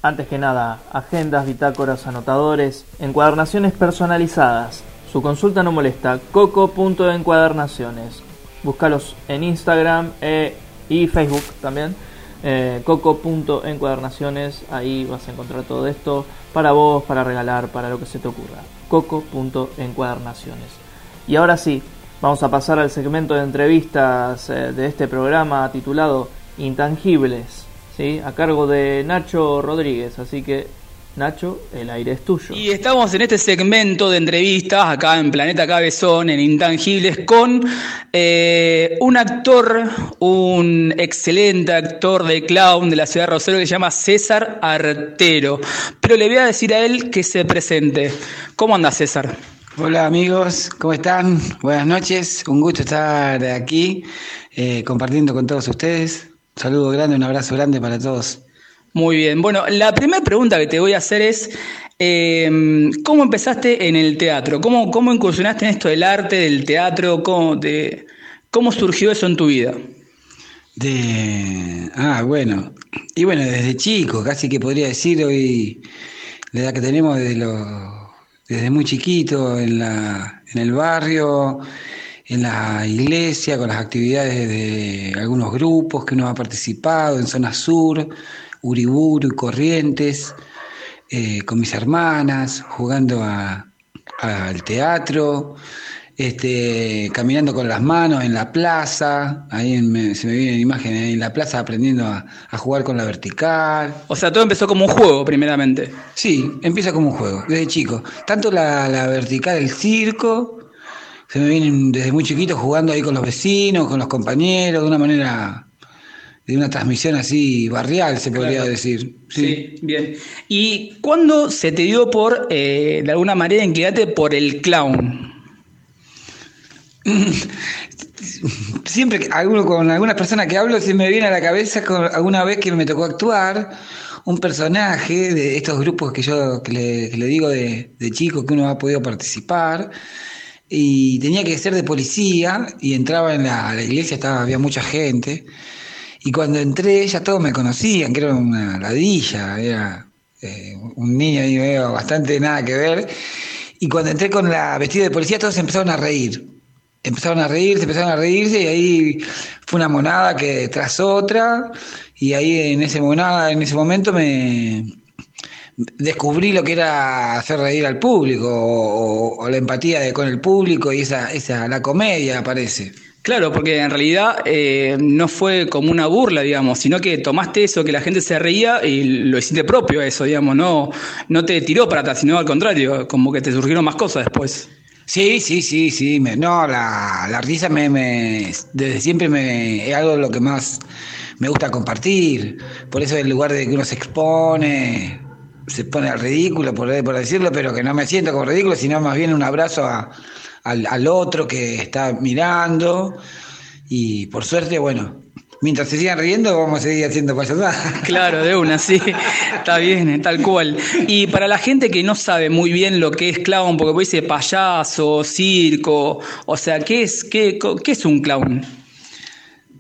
antes que nada, agendas, bitácoras, anotadores, encuadernaciones personalizadas. Su consulta no molesta. Coco.encuadernaciones. Búscalos en Instagram eh, y Facebook también. Eh, Coco.encuadernaciones. Ahí vas a encontrar todo esto para vos, para regalar, para lo que se te ocurra. Coco.encuadernaciones. Y ahora sí, vamos a pasar al segmento de entrevistas eh, de este programa titulado Intangibles, ¿sí? a cargo de Nacho Rodríguez. Así que, Nacho, el aire es tuyo. Y estamos en este segmento de entrevistas acá en Planeta Cabezón, en Intangibles, con eh, un actor, un excelente actor de clown de la ciudad de Rosario que se llama César Artero. Pero le voy a decir a él que se presente. ¿Cómo anda César? Hola amigos, ¿cómo están? Buenas noches, un gusto estar aquí eh, compartiendo con todos ustedes. Un saludo grande, un abrazo grande para todos. Muy bien, bueno, la primera pregunta que te voy a hacer es, eh, ¿cómo empezaste en el teatro? ¿Cómo, ¿Cómo incursionaste en esto del arte, del teatro? ¿Cómo, te, ¿Cómo surgió eso en tu vida? De... Ah, bueno. Y bueno, desde chico, casi que podría decir hoy, la edad que tenemos desde, lo- desde muy chiquito, en, la, en el barrio, en la iglesia, con las actividades de algunos grupos que uno ha participado en zona sur, Uriburu y Corrientes, eh, con mis hermanas, jugando al teatro, este, caminando con las manos en la plaza, ahí en- me- se me vienen imágenes, ahí en la plaza aprendiendo a, a jugar con la vertical. O sea, todo empezó como un juego, primeramente. Sí, empieza como un juego, desde chico. Tanto la, la vertical, el circo, se me vienen desde muy chiquito jugando ahí con los vecinos, con los compañeros, de una manera, de una transmisión así barrial, se podría Claro. decir. Sí, bien. ¿Y cuándo se te dio por, eh, de alguna manera, inclinarte por el clown? Siempre que con algunas personas que hablo se me viene a la cabeza con alguna vez que me tocó actuar un personaje de estos grupos que yo que le, digo de, de chico que uno ha podido participar y tenía que ser de policía y entraba en la, iglesia, estaba, había mucha gente y cuando entré ya todos me conocían, que era una ladilla, era eh, un niño ahí medio bastante nada que ver y cuando entré con la vestida de policía todos empezaron a reír empezaron a reírse, empezaron a reírse y ahí fue una monada que tras otra y ahí en ese monada, en ese momento me descubrí lo que era hacer reír al público o, la empatía de- con el público y esa, esa la comedia aparece. Claro, porque en realidad eh, no fue como una burla, digamos, sino que tomaste eso, que la gente se reía y lo hiciste propio eso, digamos, no, no te tiró para atrás, sino al contrario, como que te surgieron más cosas después. Sí, sí, sí, sí. me- no, la, la risa me, me- desde siempre me, es algo de lo que más me gusta compartir. Por eso en lugar de que uno se expone, se pone al ridículo, por, decirlo, pero que no me siento como ridículo, sino más bien un abrazo al, al otro que está mirando. Y por suerte, bueno, mientras se sigan riendo, vamos a seguir haciendo payasadas. Claro, de una, sí. Está bien, tal cual. Y para la gente que no sabe muy bien lo que es clown, porque puede decir payaso, circo, o sea, ¿qué es, qué, es un clown?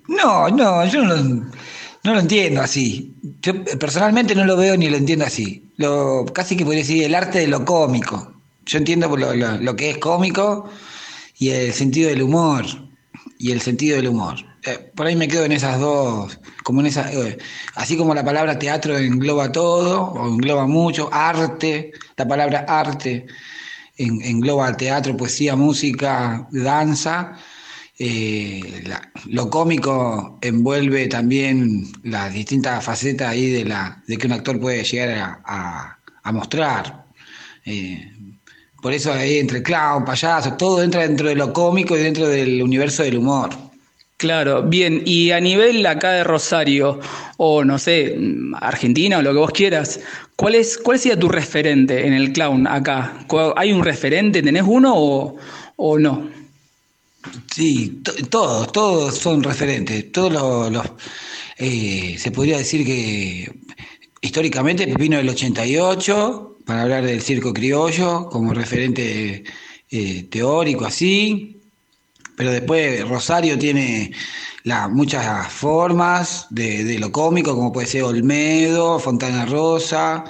No, no, yo no lo, no lo entiendo así. Yo personalmente no lo veo ni lo entiendo así. Lo, casi que podría decir el arte de lo cómico. Yo entiendo lo, lo- lo que es cómico y el sentido del humor. Y el sentido del humor. Eh, por ahí me quedo en esas dos, como en esa, eh, así como la palabra teatro engloba todo, o engloba mucho, arte, la palabra arte en- engloba teatro, poesía, música, danza. Eh, lo cómico envuelve también las distintas facetas ahí de, la, de que un actor puede llegar a, a- mostrar. Por eso ahí entre clown, payaso, todo entra dentro de lo cómico y dentro del universo del humor. Claro, bien. Y a nivel acá de Rosario, o no sé, Argentina o lo que vos quieras, ¿cuál, es, cuál sería tu referente en el clown acá? ¿Cu- ¿Hay un referente? ¿Tenés uno o, o no? Sí, to- todos, todos son referentes. Todos los, eh, se podría decir que históricamente vino del 88 para hablar del circo criollo como referente eh, teórico así. Pero después Rosario tiene la- muchas formas de, de lo cómico, como puede ser Olmedo, Fontana Rosa,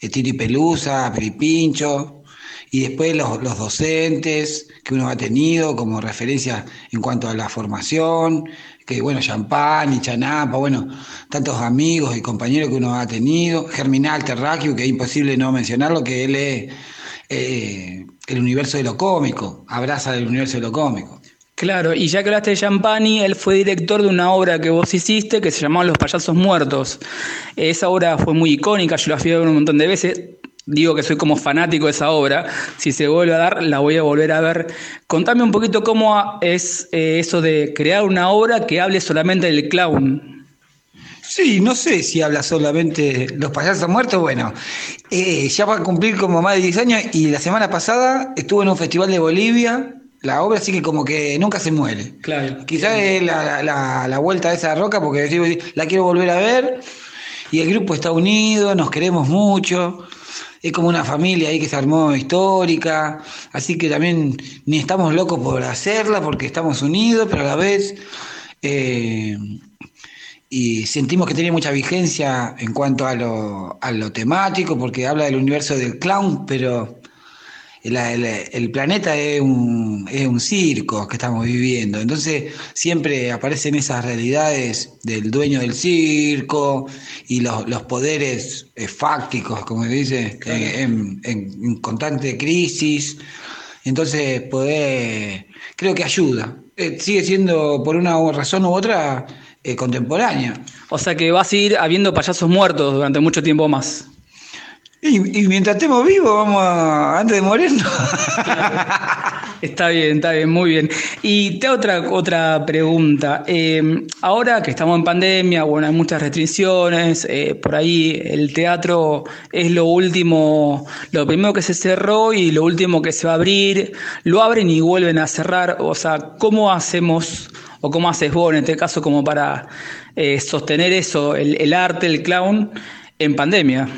eh, Tiri Pelusa, Peripincho, y después los, los docentes que uno ha tenido como referencia en cuanto a la formación, que bueno, Champán y Chanapa, bueno, tantos amigos y compañeros que uno ha tenido, Germinal Terráqueo, que es imposible no mencionarlo, que él es eh, el universo de lo cómico, abraza el universo de lo cómico. Claro, y ya que hablaste de Champani, él fue director de una obra que vos hiciste que se llamaba Los payasos muertos. Esa obra fue muy icónica, yo la fui a ver un montón de veces. Digo que soy como fanático de esa obra. Si se vuelve a dar, la voy a volver a ver. Contame un poquito cómo es eh, eso de crear una obra que hable solamente del clown. Sí, no sé si habla solamente los payasos muertos. Bueno, eh, ya va a cumplir como más de 10 años y la semana pasada estuvo en un festival de Bolivia. La obra sí que como que nunca se muere. Claro. Quizás es la, la- la vuelta a esa roca porque digo, la quiero volver a ver y el grupo está unido, nos queremos mucho. Es como una familia ahí que se armó histórica, así que también ni estamos locos por hacerla porque estamos unidos, pero a la vez eh, y sentimos que tiene mucha vigencia en cuanto a lo, a lo temático, porque habla del universo del clown, pero el, el- el planeta es un, es un circo que estamos viviendo. Entonces siempre aparecen esas realidades del dueño del circo y los, los poderes eh, fácticos, como se dice, eh, en, en- en constante crisis. Entonces poder, creo que ayuda. Eh, sigue siendo por una razón u otra eh, contemporánea. O sea que va a seguir habiendo payasos muertos durante mucho tiempo más. Y, y mientras estemos vivos, vamos a, antes de morirnos. Está bien, está bien, muy bien. Y te otra, otra pregunta. Eh, ahora que estamos en pandemia, bueno, hay muchas restricciones, eh, por ahí el teatro es lo último, lo primero que se cerró y lo último que se va a abrir, lo abren y vuelven a cerrar. O sea, ¿cómo hacemos o cómo haces vos en este caso como para eh, sostener eso, el arte, el clown, en pandemia?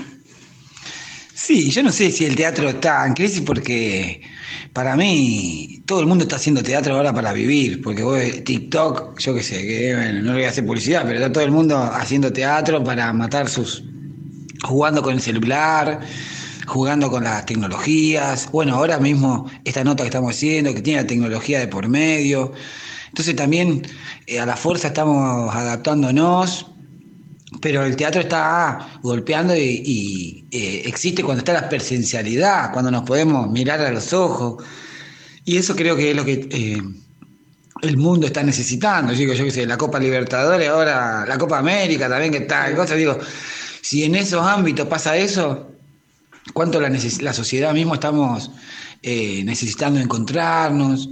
Sí, yo no sé si el teatro está en crisis porque para mí todo el mundo está haciendo teatro ahora para vivir, porque vos TikTok, yo qué sé, que bueno, no le voy a hacer publicidad, pero está todo el mundo haciendo teatro para matar sus... jugando con el celular, jugando con las tecnologías. Bueno, ahora mismo esta nota que estamos haciendo, que tiene la tecnología de por medio. Entonces también eh, a la fuerza estamos adaptándonos pero el teatro está golpeando y, eh, existe cuando está la presencialidad, cuando nos podemos mirar a los ojos. Y eso creo que es lo que eh, el mundo está necesitando. Yo qué sé, la Copa Libertadores, ahora la Copa América también, que tal cosa. Digo, si en esos ámbitos pasa eso, ¿cuánto la, la sociedad mismo estamos eh, necesitando encontrarnos,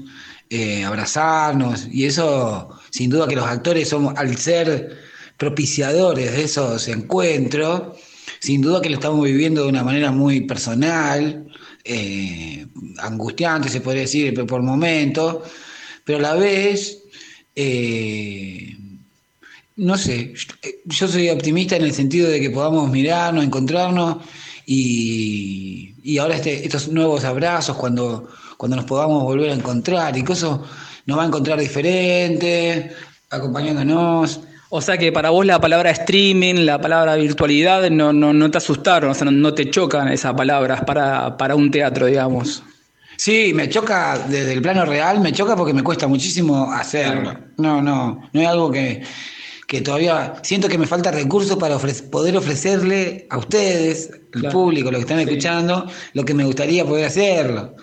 abrazarnos? Y eso, sin duda que los actores somos, al ser propiciadores de esos encuentros, sin duda que lo estamos viviendo de una manera muy personal, eh, angustiante, se podría decir, por- momentos, pero a la vez, eh, no sé, yo soy optimista en el sentido de que podamos mirarnos, encontrarnos y, y ahora este- estos nuevos abrazos cuando, cuando nos podamos volver a encontrar eso nos va a encontrar diferente, acompañándonos. O sea que para vos la palabra streaming, la palabra virtualidad no, no, no te asustaron, o sea, no, no te chocan esas palabras para, para un teatro, digamos. Sí, me choca desde el plano real, me choca porque me cuesta muchísimo hacerlo. No, no, no es algo que, que todavía siento que me falta recursos para ofre- poder ofrecerle a ustedes, el Claro. público, lo que están escuchando, lo que me gustaría poder hacerlo.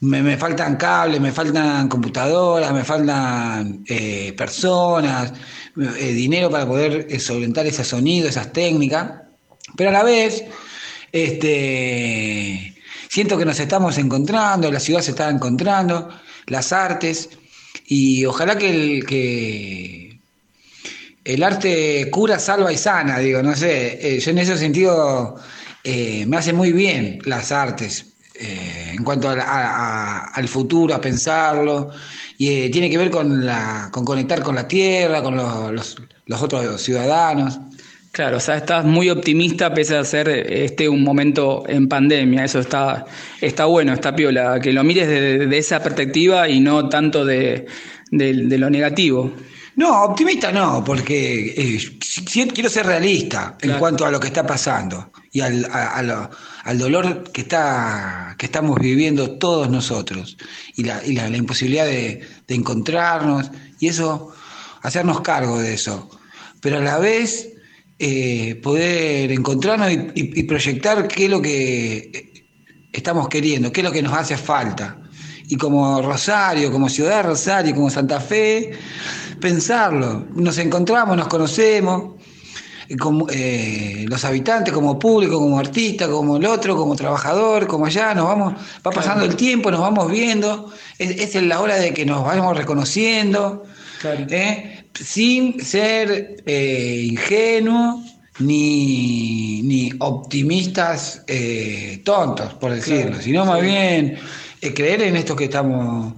Me, me faltan cables, me faltan computadoras, me faltan eh, personas, eh, dinero para poder eh, solventar ese sonido, esas técnicas. Pero a la vez, este, siento que nos estamos encontrando, la ciudad se está encontrando, las artes, y ojalá que el, que el arte cura, salva y sana, digo, no sé, eh, yo en ese sentido eh, me hace muy bien las artes. en cuanto al futuro, a pensarlo, y eh, tiene que ver con, la, con conectar con la tierra, con los, los- los otros ciudadanos. Claro, o sea, estás muy optimista pese a ser este un momento en pandemia. Eso está, está bueno, está piola. Que lo mires de, de esa perspectiva y no tanto de, de- de lo negativo. No, optimista no, porque eh, quiero ser realista en cuanto a lo que está pasando y al, al dolor que, está, que estamos viviendo todos nosotros y la, y la- imposibilidad de, encontrarnos y eso, hacernos cargo de eso. Pero a la vez eh, poder encontrarnos y, y- proyectar qué es lo que eh, estamos queriendo, qué es lo que nos hace falta. Y como Rosario, como Ciudad de Rosario, como Santa Fe, pensarlo. Nos encontramos, nos conocemos, como, eh, los habitantes, como público, como artista, como el otro, como trabajador, como allá, nos vamos, va pasando el tiempo, nos vamos viendo, es, es la hora de que nos vayamos reconociendo, ¿eh? sin ser eh, ingenuos ni, ni optimistas eh, tontos, por decirlo, Claro, sino más sí. bien creer en esto que estamos.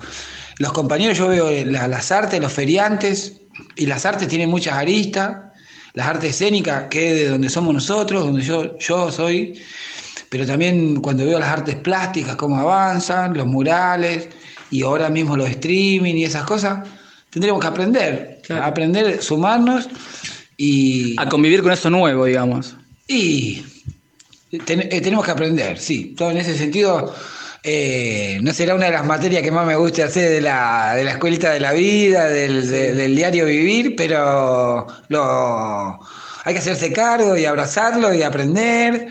Los compañeros, yo veo la- las artes, los feriantes, y las artes tienen muchas aristas, las artes escénicas, que es de donde somos nosotros, donde yo, yo soy, pero también cuando veo las artes plásticas, cómo avanzan, los murales, y ahora mismo los streaming y esas cosas, tendremos que aprender, aprender, sumarnos y... A convivir con eso nuevo, digamos. Y ten- eh, tenemos que aprender, sí. Todo en ese sentido, eh, no será una de las materias que más me guste hacer de la, de la escuelita de la vida, del, de- del diario vivir, pero lo, hay que hacerse cargo y abrazarlo y aprender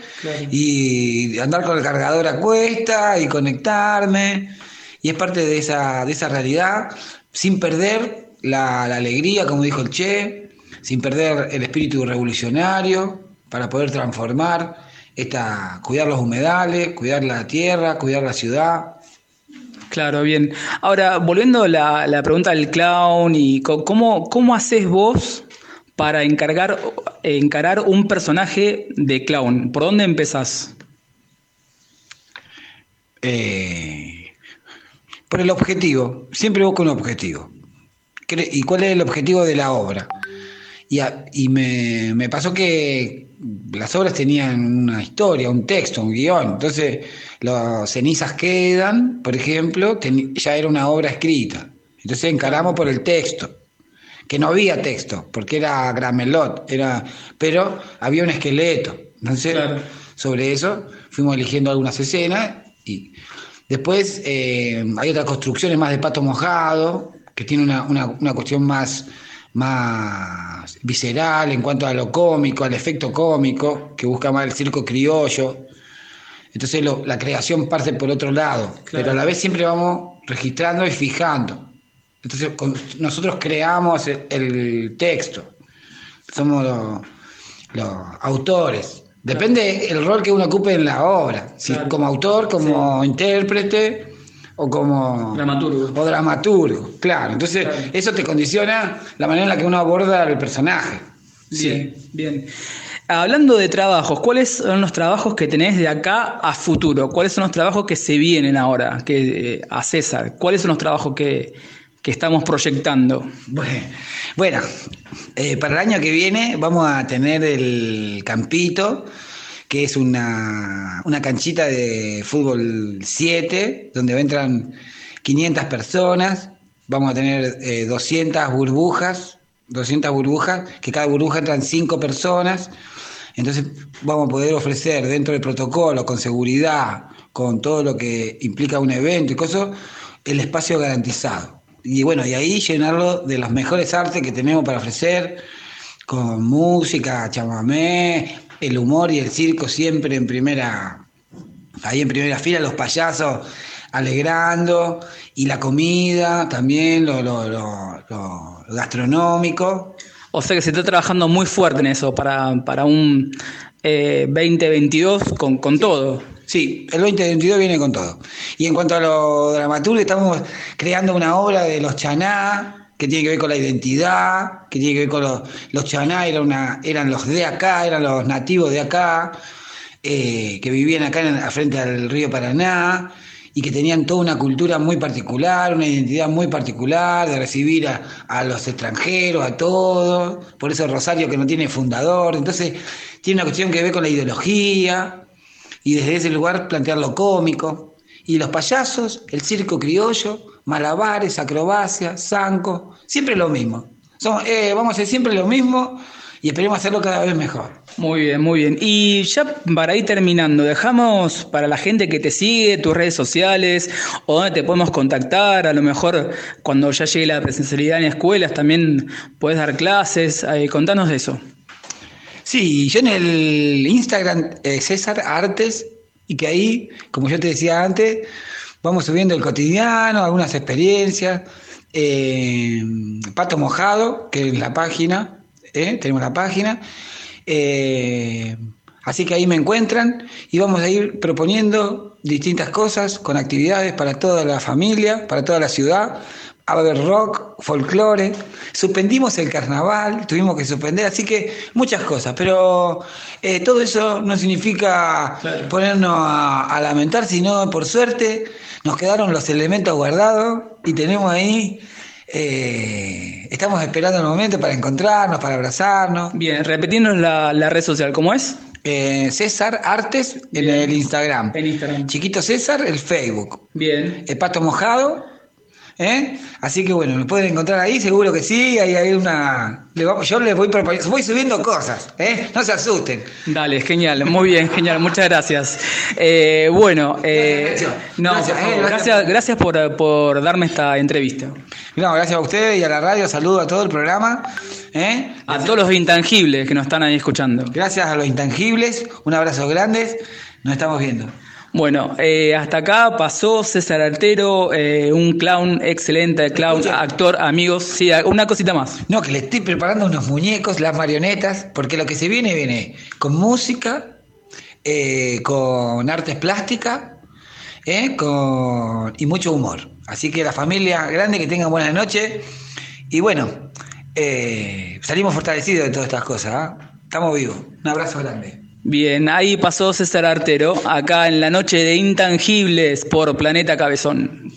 y andar con el cargador a cuesta y conectarme. Y es parte de esa, de esa realidad, sin perder la, la alegría, como dijo el Che, sin perder el espíritu revolucionario para poder transformar esta, cuidar los humedales, cuidar la tierra, cuidar la ciudad. Claro, bien. Ahora, volviendo a la, la pregunta del clown y cómo, cómo haces vos para encargar, encarar un personaje de clown. ¿Por dónde empezás? Eh, por el objetivo, siempre busco un objetivo. ¿Y cuál es el objetivo de la obra? Y, a- y me, me pasó que las obras tenían una historia, un texto, un guion. Entonces, los cenizas quedan, por ejemplo, ya era una obra escrita. Entonces encaramos por el texto, que no había texto, porque era gramelot, era, pero había un esqueleto. Entonces, sobre eso fuimos eligiendo algunas escenas y después eh, hay otras construcciones más de pato mojado, que tiene una, una- una cuestión más, más visceral en cuanto a lo cómico, al efecto cómico, que busca más el circo criollo. Entonces lo- la creación parte por otro lado, pero a la vez siempre vamos registrando y fijando. Entonces con- nosotros creamos el, el texto, somos los, los autores. Depende el rol que uno ocupe en la obra, si como autor, como intérprete o como Dramaturgo. o dramaturgo, claro. Entonces eso te condiciona la manera en la que uno aborda el personaje. Bien, bien. Hablando de trabajos, ¿cuáles son los trabajos que tenés de acá a futuro? ¿Cuáles son los trabajos que se vienen ahora que, eh, a César? ¿Cuáles son los trabajos que, que estamos proyectando? Bueno, bueno, eh, para el año que viene vamos a tener el Campito, que es una, una canchita de fútbol 7, donde entran 500 personas. Vamos a tener eh, 200 burbujas, 200 burbujas, que cada burbuja entran 5 personas. Entonces vamos a poder ofrecer dentro del protocolo, con seguridad, con todo lo que implica un evento y cosas, el espacio garantizado. Y bueno, y ahí llenarlo de las mejores artes que tenemos para ofrecer, con música, chamamé, el humor y el circo siempre en primera, ahí en primera fila, los payasos alegrando, y la comida también, lo, lo- lo- gastronómico. O sea que se está trabajando muy fuerte en eso para, para un eh, 2022 con, con todo. Sí, el 2022 viene con todo. Y en cuanto a lo dramaturgo, estamos creando una obra de los chaná, que tiene que ver con la identidad, que tiene que ver con los, los chaná, eran los de acá, eran los nativos de acá, eh, que vivían acá en, frente al río Paraná y que tenían toda una cultura muy particular, una identidad muy particular, de recibir a, a los extranjeros, a todos, por eso Rosario que no tiene fundador, entonces tiene una cuestión que ver con la ideología, y desde ese lugar plantear lo cómico. Y los payasos, el circo criollo, malabares, acrobacia, zanco, siempre lo mismo. Eh, vamos a hacer siempre lo mismo y esperemos hacerlo cada vez mejor. Muy bien, muy bien. Y ya para ir terminando, dejamos para la gente que te sigue, tus redes sociales, o donde te podemos contactar, a lo mejor cuando ya llegue la presencialidad en escuelas también puedes dar clases, eh, contanos de eso. Sí, yo en el Instagram eh, César Artes y que ahí, como yo te decía antes, vamos subiendo el cotidiano, algunas experiencias. eh, Pato Mojado, que es la página, eh, tenemos la página. eh, así que ahí me encuentran y vamos a ir proponiendo distintas cosas con actividades para toda la familia, para toda la ciudad. A haber rock, folclore. Suspendimos el carnaval, tuvimos que suspender, así que muchas cosas. Pero eh, todo eso no significa ponernos a, a lamentar, sino por suerte nos quedaron los elementos guardados y tenemos ahí. eh, estamos esperando el momento para encontrarnos, para abrazarnos. Bien, repetirnos la, la red social, ¿cómo es? Eh, César Artes en el Instagram. En Instagram. Chiquito César, el Facebook. Bien. El pato mojado. ¿Eh? Así que bueno, me pueden encontrar ahí, seguro que sí. Ahí hay una. yo les voy proponiendo, voy subiendo cosas, ¿eh? No se asusten. Dale, genial, muy bien, genial, muchas gracias. Eh, bueno, eh, no, Gracias, eh, gracias. gracias, gracias por, por darme esta entrevista. No, gracias a ustedes y a la radio, saludo a todo el programa. A todos los intangibles que nos están ahí escuchando. Gracias a los intangibles, un abrazo grande, nos estamos viendo. Bueno, eh, hasta acá pasó César Altero, eh, un clown excelente, clown, actor, amigos. Sí, una cosita más. No, que le estoy preparando unos muñecos, las marionetas, porque lo que se viene, viene con música, eh, con artes plásticas eh, con, y mucho humor. Así que la familia grande que tengan buenas noches. Y bueno, eh, salimos fortalecidos de todas estas cosas. ¿ah? Estamos vivos. Un abrazo grande. Bien, ahí pasó César Artero, acá en la noche de Intangibles por Planeta Cabezón.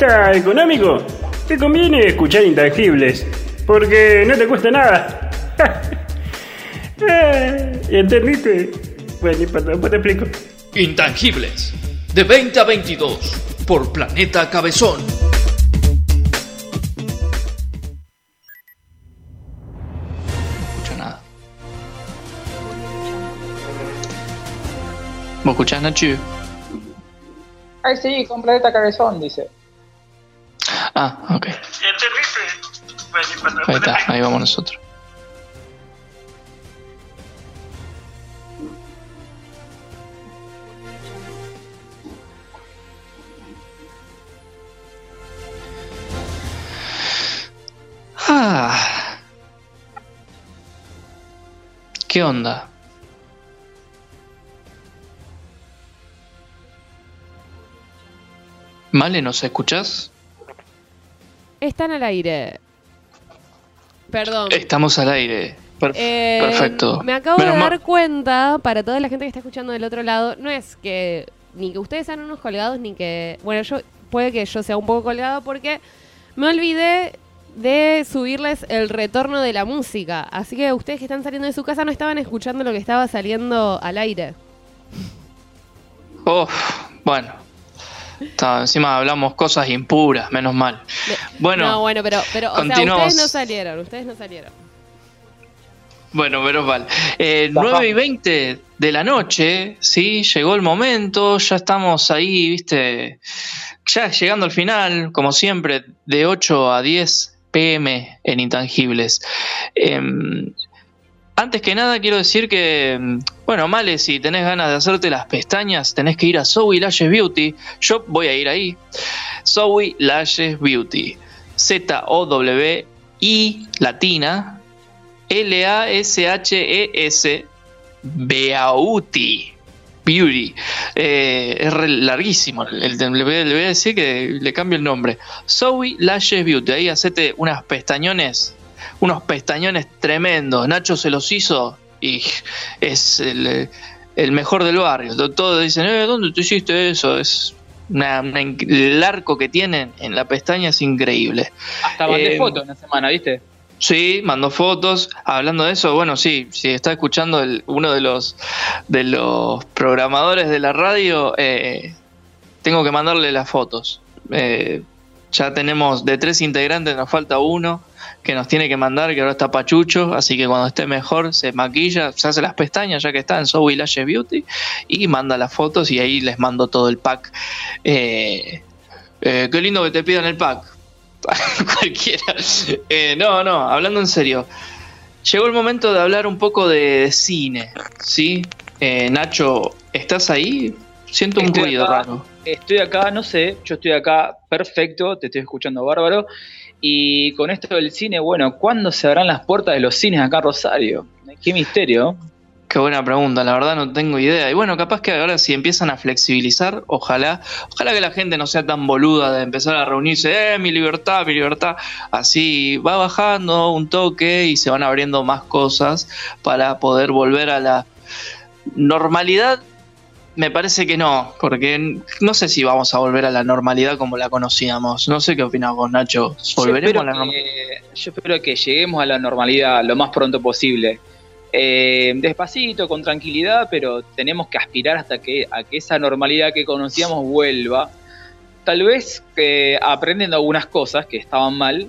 Vista económico, te conviene escuchar intangibles, porque no te cuesta nada. Eh, ¿Entendiste? Bueno, después te explico. Intangibles. De 20 a 22. Por Planeta Cabezón. No escucho nada. ¿Vos escuchás, Nachi? Ay, sí, con Planeta Cabezón, dice. Ah, ok. Ahí está, ahí vamos nosotros. Ah. ¿Qué onda? Male, ¿nos escuchás? Están al aire. Perdón. Estamos al aire. Eh, Perfecto. Me acabo Menos de dar cuenta, para toda la gente que está escuchando del otro lado, no es que ni que ustedes sean unos colgados, ni que. Bueno, yo puede que yo sea un poco colgado porque me olvidé de subirles el retorno de la música. Así que ustedes que están saliendo de su casa no estaban escuchando lo que estaba saliendo al aire. Oh, bueno. Está, encima hablamos cosas impuras, menos mal. Bueno, no, bueno, pero, pero o sea, continuamos. ustedes no salieron, ustedes no salieron. Bueno, menos mal. Eh, 9 y 20 de la noche, sí, llegó el momento, ya estamos ahí, viste, ya llegando al final, como siempre, de 8 a 10 pm en Intangibles. Em, antes que nada quiero decir que, em, bueno, Male, si tenés ganas de hacerte las pestañas, tenés que ir a Zoe Lashes Beauty. Yo voy a ir ahí. Zoe Lashes Beauty. Z-O-W-I latina L-A-S-H-E-S Beauty. Beauty. Eh, es larguísimo. El, le, le voy a decir que le cambio el nombre. Zoe Lashes Beauty. Ahí hacete unas pestañones. Unos pestañones tremendos. Nacho se los hizo y es el, el mejor del barrio. To- Todos dicen, eh, ¿dónde te hiciste eso? Es una- una inc- el arco que tienen en la pestaña es increíble. Hasta mandé Eh, fotos una semana, ¿viste? Sí, mandó fotos. Hablando de eso, bueno, sí, si está escuchando el- uno de los de los programadores de la radio, eh, tengo que mandarle las fotos. Eh, ya tenemos de tres integrantes, nos falta uno que nos tiene que mandar, que ahora está Pachucho, así que cuando esté mejor se maquilla, se hace las pestañas ya que está en Zoe Lashes Beauty y manda las fotos y ahí les mando todo el pack. Eh, eh, qué lindo que te pidan el pack. Cualquiera. Eh, no, no, hablando en serio. Llegó el momento de hablar un poco de, cine, ¿sí? Nacho, ¿estás ahí? Siento un Estoy ruido acá, raro. Estoy acá, no sé, yo estoy acá perfecto, te estoy escuchando bárbaro. Y con esto del cine, bueno, ¿cuándo se abran las puertas de los cines acá en Rosario? Qué misterio. Qué buena pregunta, la verdad no tengo idea. Y bueno, capaz que ahora si empiezan a flexibilizar, ojalá, ojalá que la gente no sea tan boluda de empezar a reunirse, eh, mi libertad, mi libertad. Así va bajando un toque y se van abriendo más cosas para poder volver a la normalidad. Me parece que no, porque no sé si vamos a volver a la normalidad como la conocíamos. No sé qué opinas vos, Nacho. ¿Volveremos a la normalidad? yo espero que lleguemos a la normalidad lo más pronto posible. Eh, despacito, con tranquilidad, pero tenemos que aspirar hasta que, a que esa normalidad que conocíamos vuelva. Tal vez que aprendiendo algunas cosas que estaban mal,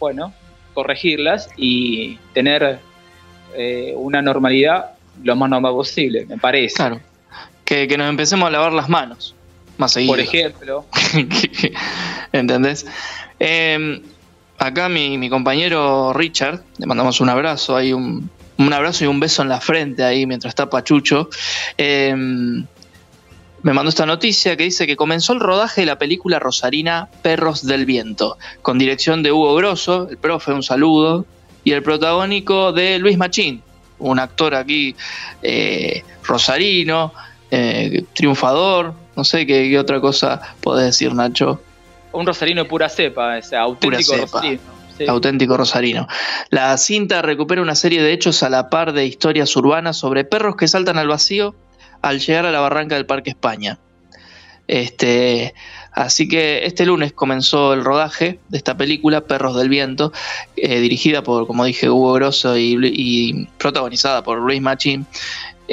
bueno, corregirlas y tener eh, una normalidad lo más normal posible, me parece. Claro. Que, que nos empecemos a lavar las manos. Más seguido. Por ejemplo, ¿Entendés? Eh, acá mi, mi compañero Richard, le mandamos un abrazo, hay un, un abrazo y un beso en la frente ahí mientras está Pachucho. Eh, me mandó esta noticia que dice que comenzó el rodaje de la película rosarina Perros del Viento, con dirección de Hugo Grosso, el profe, un saludo, y el protagónico de Luis Machín, un actor aquí eh, rosarino, eh, triunfador, no sé qué, qué otra cosa podés decir, Nacho. un rosarino pura cepa, ese auténtico rosarino. Sí. auténtico rosarino. La cinta recupera una serie de hechos a la par de historias urbanas sobre perros que saltan al vacío al llegar a la barranca del Parque España. Este, así que este lunes comenzó el rodaje de esta película, Perros del Viento, eh, dirigida por, como dije, Hugo Grosso y, y protagonizada por Luis Machín.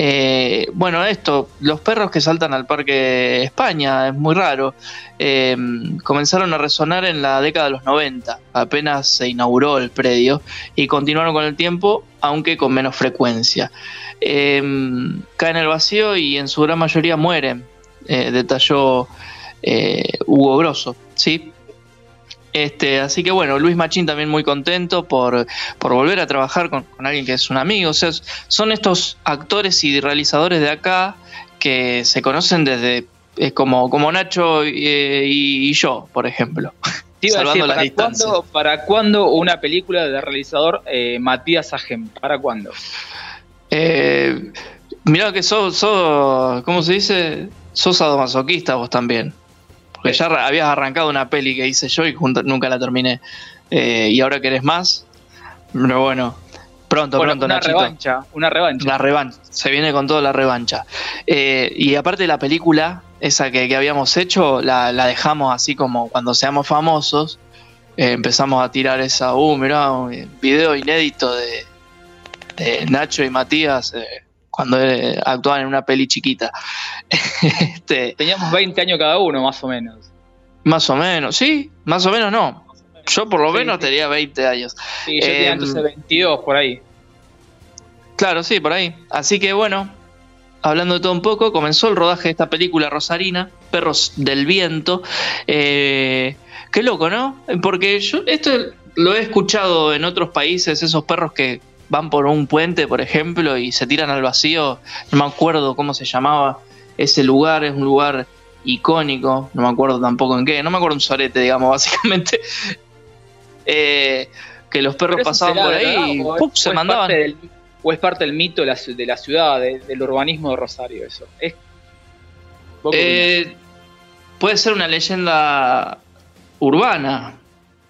Eh, bueno, esto, los perros que saltan al Parque España, es muy raro. Eh, comenzaron a resonar en la década de los 90, apenas se inauguró el predio, y continuaron con el tiempo, aunque con menos frecuencia. Eh, caen al vacío y en su gran mayoría mueren, detalló Hugo Grosso, ¿sí? Este, así que bueno, Luis Machín también muy contento por, por volver a trabajar con, con alguien que es un amigo. O sea, son estos actores y realizadores de acá que se conocen desde eh, como, como Nacho y, y yo, por ejemplo. Salvando las ¿para cuándo, ¿para cuándo una película del realizador eh, Matías Ajem? ¿Para cuándo? Eh, mirá que sos, sos, ¿cómo se dice? Sos sadomasoquista vos también. Porque ya habías arrancado una peli que hice yo y nunca la terminé. Eh, y ahora querés más. Pero bueno, pronto, Bueno, pronto, una Nachito. revancha, una revancha. La revancha, se viene con toda la revancha. Eh, y aparte la película, esa que, que habíamos hecho, la, la dejamos así como cuando seamos famosos. eh, empezamos a tirar esa, uh, mirá, un video inédito de, de Nacho y Matías cuando eh, actuaban en una peli chiquita. este, Teníamos 20 años cada uno, más o menos. más o menos, sí, más o menos no. Yo por lo menos tenía 20 años. Sí, yo tenía Eh, entonces 22 por ahí. Claro, sí, por ahí. Así que bueno, hablando de todo un poco, comenzó el rodaje de esta película rosarina, Perros del Viento. Eh, qué loco, ¿no? Porque yo esto lo he escuchado en otros países, esos perros que van por un puente, por ejemplo, y se tiran al vacío. No me acuerdo cómo se llamaba ese lugar, es un lugar icónico, no me acuerdo tampoco en qué, no me acuerdo un sorete, digamos, básicamente. Eh, que los perros pasaban por verdad, ahí y se mandaban. del- o es parte del mito de la, ci- de la ciudad, de- del urbanismo de Rosario eso? Es, ¿Vos qué Eh, puede ser una leyenda urbana,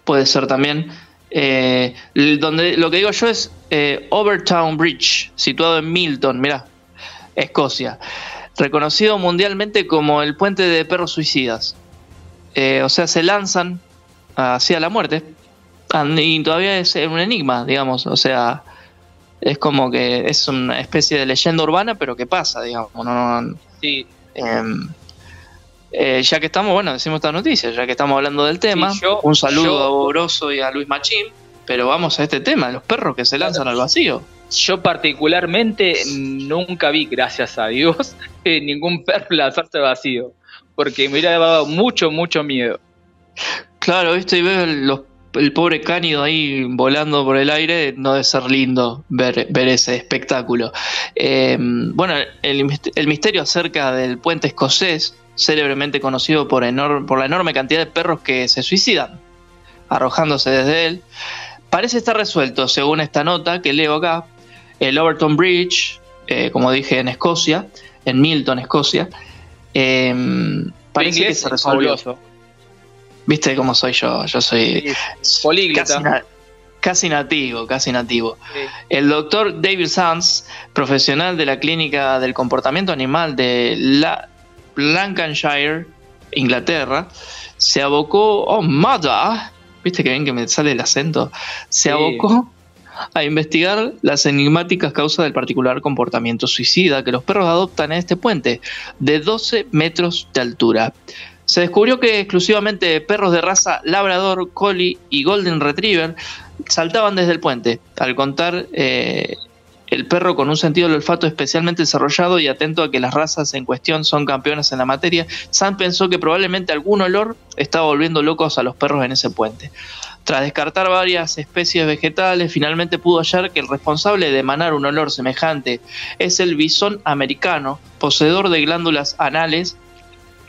puede ser también. Eh, donde lo que digo yo es eh, Overtown Bridge, situado en Milton, mirá, Escocia, reconocido mundialmente como el puente de perros suicidas. Eh, o sea, se lanzan hacia la muerte Ah, y todavía es un enigma, digamos. O sea, es como que es una especie de leyenda urbana, pero que pasa, digamos. No, no- Sí. Eh, ya que estamos, bueno, decimos esta noticia, ya que estamos hablando del tema, Sí, yo- un saludo yo- a Boroso y a Luis Machín, pero vamos a este tema, los perros que se lanzan al vacío. Yo particularmente nunca vi, gracias a Dios, ningún perro lanzarse al vacío. Porque me hubiera dado mucho, mucho miedo. Claro, viste, y veo el, los- el pobre cánido ahí volando por el aire, no debe ser lindo ver, ver ese espectáculo. Eh, bueno, el misterio acerca del puente escocés, célebremente conocido por, enor- por la enorme cantidad de perros que se suicidan, arrojándose desde él, parece estar resuelto, según esta nota que leo acá. El Overton Bridge, eh, como dije, en Escocia, en Milton, Escocia, eh, parece que se es resolvió. fabuloso. ¿Viste cómo soy yo? Yo soy Políglota. casi, na- casi nativo, casi nativo. El doctor David Sands, profesional de la Clínica del Comportamiento Animal de la Lancashire, Inglaterra, se abocó, oh, mother, viste que bien que me sale el acento, se Sí. abocó a investigar las enigmáticas causas del particular comportamiento suicida que los perros adoptan en este puente, de 12 metros de altura. Se descubrió que exclusivamente perros de raza Labrador, Collie y Golden Retriever saltaban desde el puente, al contar eh, el perro con un sentido del olfato especialmente desarrollado y atento a que las razas en cuestión son campeonas en la materia, Sam pensó que probablemente algún olor estaba volviendo locos a los perros en ese puente. Tras descartar varias especies vegetales, finalmente pudo hallar que el responsable de emanar un olor semejante es el bisón americano, poseedor de glándulas anales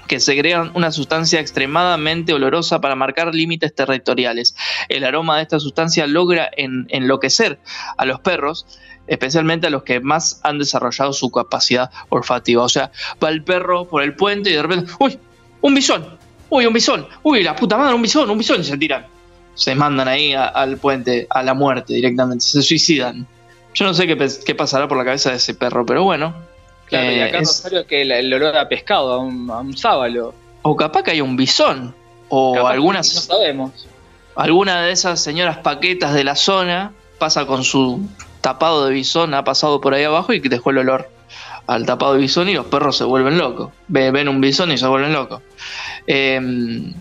que segregan una sustancia extremadamente olorosa para marcar límites territoriales. El aroma de esta sustancia logra en- enloquecer a los perros, especialmente a los que más han desarrollado su capacidad olfativa. O sea, va el perro por el puente y de repente, ¡uy! ¡Un bisón! ¡Uy, un bisón! ¡Uy, la puta madre, un bisón! ¡Un bisón! Y se tiran. Se mandan ahí a- al puente, a la muerte directamente, se suicidan. Yo no sé qué, pasará por la cabeza de ese perro, pero bueno. Claro, y eh, acá es- Rosario que el, el olor a pescado, a un, a un sábalo. o capaz que hay un bisón. O Capaz algunas. No sabemos. alguna de esas señoras paquetas de la zona pasa con su tapado de bisón, ha pasado por ahí abajo y dejó el olor al tapado de bisón y los perros se vuelven locos. Ve- Ven un bisón y se vuelven locos. Em,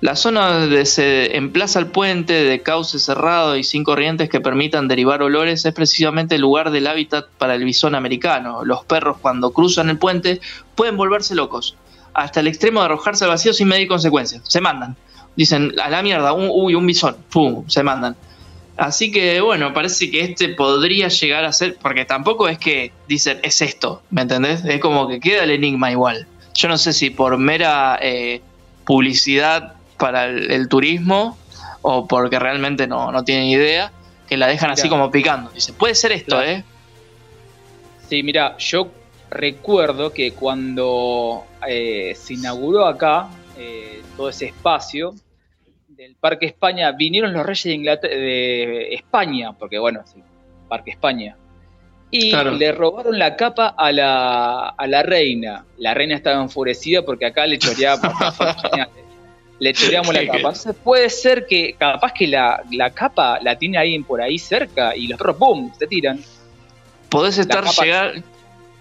la zona donde se emplaza el puente de cauce cerrado y sin corrientes que permitan derivar olores es precisamente el lugar del hábitat para el bisón americano. Los perros cuando cruzan el puente pueden volverse locos, hasta el extremo de arrojarse al vacío sin medir consecuencias. Se mandan. Dicen, a la mierda, un- uy, un bisón, se mandan. Así que bueno, parece que este podría llegar a ser, porque tampoco es que dicen, es esto, ¿me entendés? Es como que queda el enigma igual. Yo no sé si por mera eh, publicidad para el, el turismo o porque realmente no, no tienen idea, que la dejan así como picando. Dice, puede ser esto, Claro. ¿eh? Sí, mira, yo recuerdo que cuando eh, se inauguró acá eh, todo ese espacio del Parque España, vinieron los reyes de, Inglaterra, de España, porque bueno, sí, Parque España, y Claro. le robaron la capa a la, a la reina. La reina estaba enfurecida porque acá le choreamos, le choreamos la capa. Entonces puede ser que capaz que la, la capa la tiene alguien por ahí cerca y los perros, ¡pum!, se tiran. Podés estar llegar.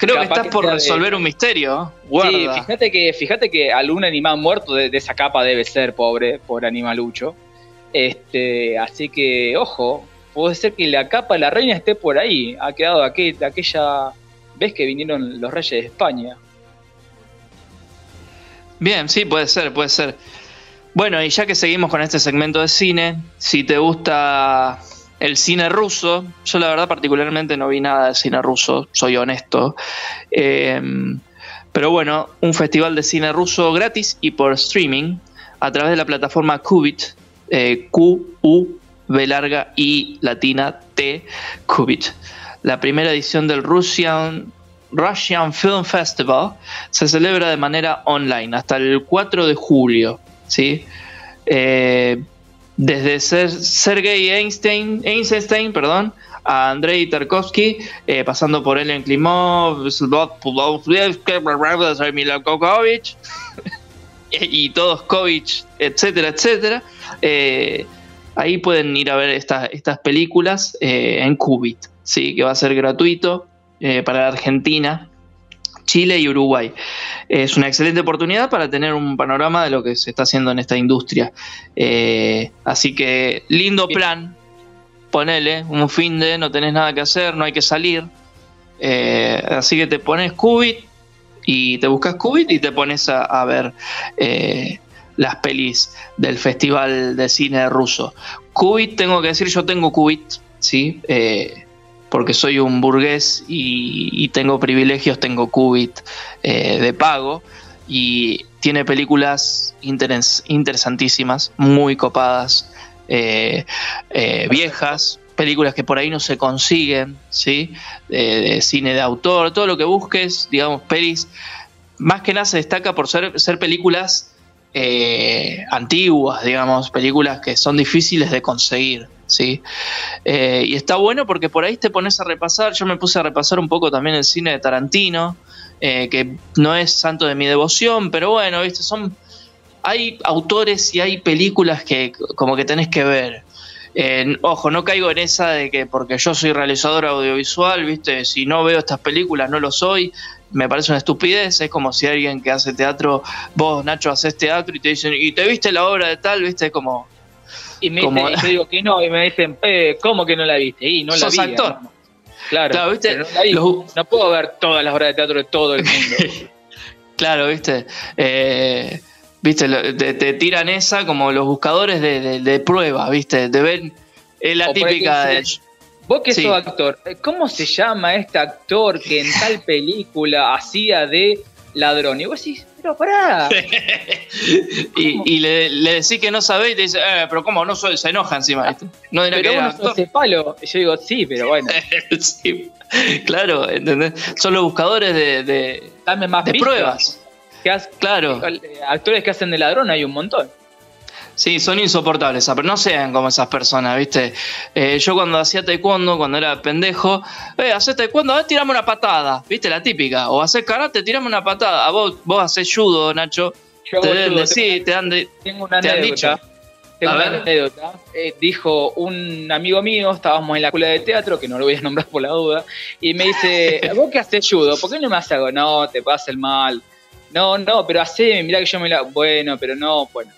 Creo que estás por de- resolver un misterio. Guarda. Sí, fíjate que, fíjate que algún animal muerto de, de esa capa debe ser, pobre, pobre animalucho. Este, así que, ojo, puede ser que la capa de la reina esté por ahí. Ha quedado aquel, aquella vez que vinieron los reyes de España. Bien, sí, puede ser, puede ser. Bueno, y ya que seguimos con este segmento de cine, si te gusta el cine ruso, yo la verdad particularmente no vi nada de cine ruso, soy honesto. Eh, pero bueno, un festival de cine ruso gratis y por streaming a través de la plataforma Qubit, eh, Q-U B larga y latina T, Kubit. La primera edición del Russian, Russian Film Festival se celebra de manera online hasta el 4 de julio. ¿sí? Eh, desde Ser- Sergei Einstein, Einstein perdón, a Andrei Tarkovsky, eh, pasando por Ellen Klimov, Pulovsky, Milakovic, y todos Kovic, etcétera, etcétera. Eh, ahí pueden ir a ver estas estas películas eh, en Qubit, ¿sí? que va a ser gratuito eh, para Argentina, Chile y Uruguay. Es una excelente oportunidad para tener un panorama de lo que se está haciendo en esta industria. Eh, así que lindo plan, ponele un fin de no tenés nada que hacer, no hay que salir. Eh, así que te pones Qubit y te buscas Qubit y te pones a, a ver eh, las pelis del Festival de Cine Ruso. Qubit, tengo que decir, yo tengo Qubit, ¿sí? Eh, porque soy un burgués y, tengo privilegios, tengo Qubit eh, de pago y tiene películas interes- interesantísimas, muy copadas, eh, eh, viejas, películas que por ahí no se consiguen, ¿sí? De, cine de autor, todo lo que busques, digamos, pelis, más que nada se destaca por ser, ser películas antiguas, digamos, películas que son difíciles de conseguir, ¿sí? Eh, y está bueno porque por ahí te pones a repasar, yo me puse a repasar un poco también el cine de Tarantino, eh, que no es santo de mi devoción, pero bueno, viste, son... Hay autores y hay películas que como que tenés que ver. Eh, ojo, no caigo en esa de que porque yo soy realizador audiovisual, viste, si no veo estas películas no lo soy, me parece una estupidez, es como si alguien que hace teatro, vos Nacho haces teatro y te dicen, ¿y te viste la obra de tal? Viste, como... Y me Como- dicen- y yo digo que no, y me dicen, eh, ¿cómo que no la viste? Y no la vi. actor. Claro, Claro, ¿viste? no, la vi. No puedo ver todas las obras de teatro de todo el mundo. Claro, viste. Eh, viste, te, te tiran esa como los buscadores de, de- de prueba, viste. Te ven. Es la O típica de. Vos que Sí. sos actor, ¿cómo se llama este actor que en tal película hacía de ladrón? Y vos decís, pero pará. Y, y le, le decís que no sabés y te dice, eh, pero ¿cómo? No soy, se enoja encima, ¿viste? No dirá pero que vos era no sos ese palo. Y yo digo, sí, pero bueno. Sí, claro, ¿entendés? Son los buscadores de, de, Dame más de pruebas. Que has- Claro. eh, Actores que hacen de ladrón hay un montón. Sí, son insoportables, pero no sean como esas personas, ¿viste? Eh, yo cuando hacía taekwondo, cuando era pendejo, eh, hacés taekwondo, eh, tirame una patada, ¿viste? La típica. O haces karate, tirame una patada. A vos, vos haces judo, Nacho. Yo te deben decir, te han, de- Tengo una te han anécdota. dicho. Tengo A una ver. anécdota. Eh, dijo un amigo mío, estábamos en la escuela de teatro, que no lo voy a nombrar por la duda, y me dice, ¿vos qué haces judo? ¿Por qué no me haces algo? No, te pasa el mal. No, no, pero hacé, mirá que yo me la... Bueno, pero no, bueno.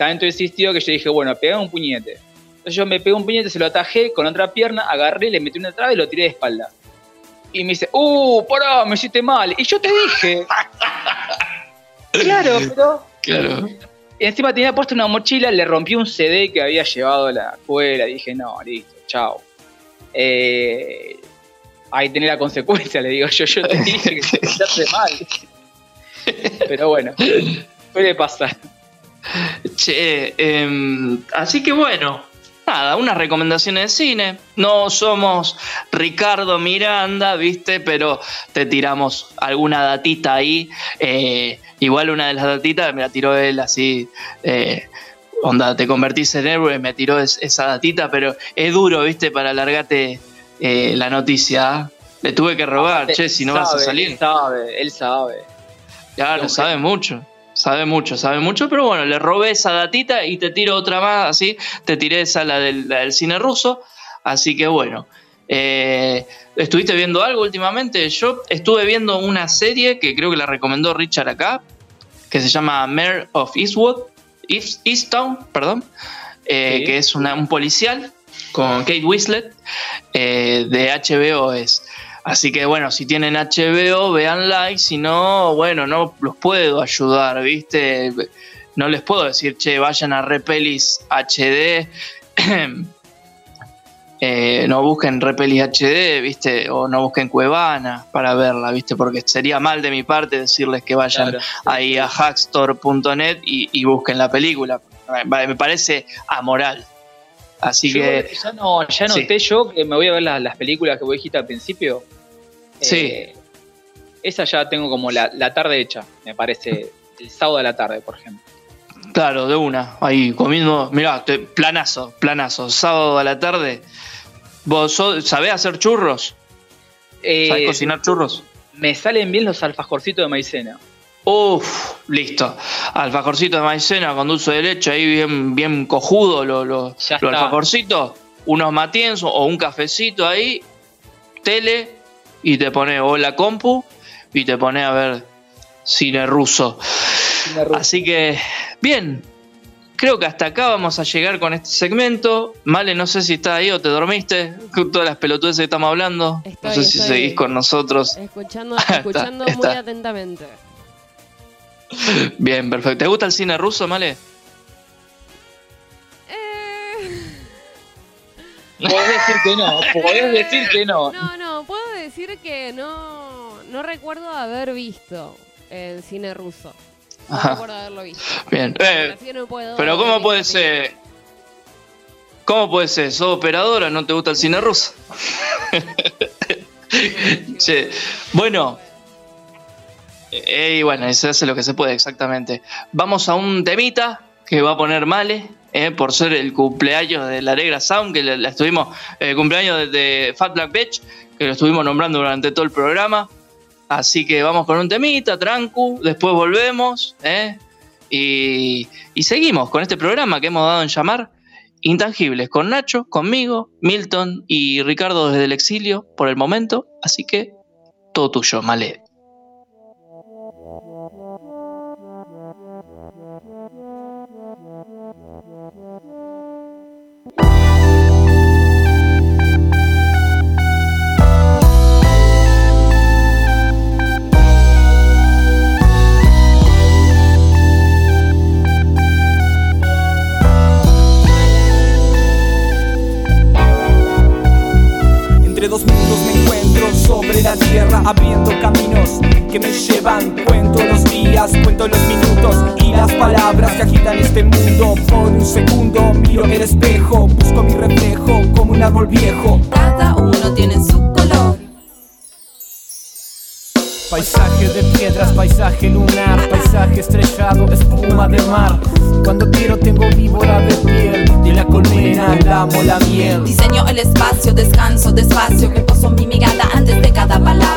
Tanto insistió que yo dije, bueno, pegá un puñete. Entonces yo me pegué un puñete, se lo atajé con otra pierna, agarré, le metí una traba y lo tiré de espalda. Y me dice, ¡uh, pará, me hiciste mal! Y yo te dije... claro, pero... Claro. Y encima tenía puesto una mochila, le rompí un CD que había llevado a la escuela. Dije, no, listo, chao. Eh, ahí tenés la consecuencia, le digo yo. Yo te dije que te mal. Pero bueno, puede pasar. Che, em, así que bueno, nada, unas recomendaciones de cine. No somos Ricardo Miranda, viste, pero te tiramos alguna datita ahí. Eh, igual una de las datitas me la tiró él así. eh, onda, te convertís en héroe, me tiró es- esa datita, pero es duro, viste, para alargarte eh, la noticia. Le tuve que robar, che, si no vas a salir. Él sabe, él sabe. Claro, sabe mucho. Sabe mucho, sabe mucho, pero bueno, le robé esa datita y te tiro otra más, así. Te tiré esa, la del, la del cine ruso. Así que bueno. Eh, ¿Estuviste viendo algo últimamente? Yo estuve viendo una serie que creo que la recomendó Richard acá, que se llama Mayor of Eastwood, East, Easttown, perdón, eh, Sí. que es una- un policial con Kate Winslet eh, de HBO es. Así que bueno, si tienen HBO, véanla y si no, bueno, no los puedo ayudar, ¿viste? No les puedo decir, che, vayan a Repelis HD, eh, no busquen Repelis HD, ¿viste? O no busquen Cuevana para verla, ¿viste? Porque sería mal de mi parte decirles que vayan Claro. ahí a hackstore.net y, y busquen la película. Me parece amoral. Así Yo que. ya no, ya Sí. noté yo que me voy a ver las, las películas que vos dijiste al principio. Sí. Eh, esa ya tengo como la, la tarde hecha, me parece. El sábado de la tarde, por ejemplo. Claro, de una. Ahí comiendo. Mirá, te- planazo, planazo. Sábado a la tarde. ¿Vos sos- sabés hacer churros? Eh, ¿Sabés cocinar churros? Me salen bien los alfajorcitos de maicena. Uf, listo. Alfajorcito de maicena con dulce de leche, ahí bien, bien cojudo lo, lo, lo unos matienzos o un cafecito ahí, tele, y te pones o la compu y te pones a ver cine ruso. Así que, bien. Creo que hasta acá vamos a llegar con este segmento. Male, no sé si estás ahí o te dormiste con todas las pelotudes que estamos hablando. no sé si seguís con nosotros. Escuchando, escuchando muy está. atentamente. Bien, perfecto. ¿Te gusta el cine ruso, Male? Podés decir que no, podés decir que no. No, no, puedo decir que no, no recuerdo haber visto el cine ruso. No Ajá. recuerdo haberlo visto. Bien. Eh, no puedo pero ¿cómo puede ser? ¿Cómo puede ser? ¿Sos operadora? ¿No te gusta el cine ruso? Che, bueno. Eh, y bueno, se hace lo que se puede, exactamente. Vamos a un temita que va a poner Male, eh, por ser el cumpleaños de la Alegra Sound, que la, estuvimos, el cumpleaños de, Fat Black Bitch, que lo estuvimos nombrando durante todo el programa. Así que vamos con un temita, trancu, después volvemos, ¿eh? y, y seguimos con este programa que hemos dado en llamar Intangibles, con Nacho, conmigo, Milton y Ricardo desde el exilio por el momento. Así que todo tuyo, Male. Entre dos mundos me encuentro sobre la tierra abriendo caminos que me llevan. Cuento los días, cuento los minutos y las palabras que agitan este mundo. Por un segundo miro el espejo, busco mi reflejo como un árbol viejo. Cada uno tiene su color. Paisaje de piedras, paisaje lunar, paisaje estrellado, espuma de mar. Cuando quiero tengo víbora de amo. Diseño el espacio, descanso despacio, que poso mi mirada antes de cada palabra.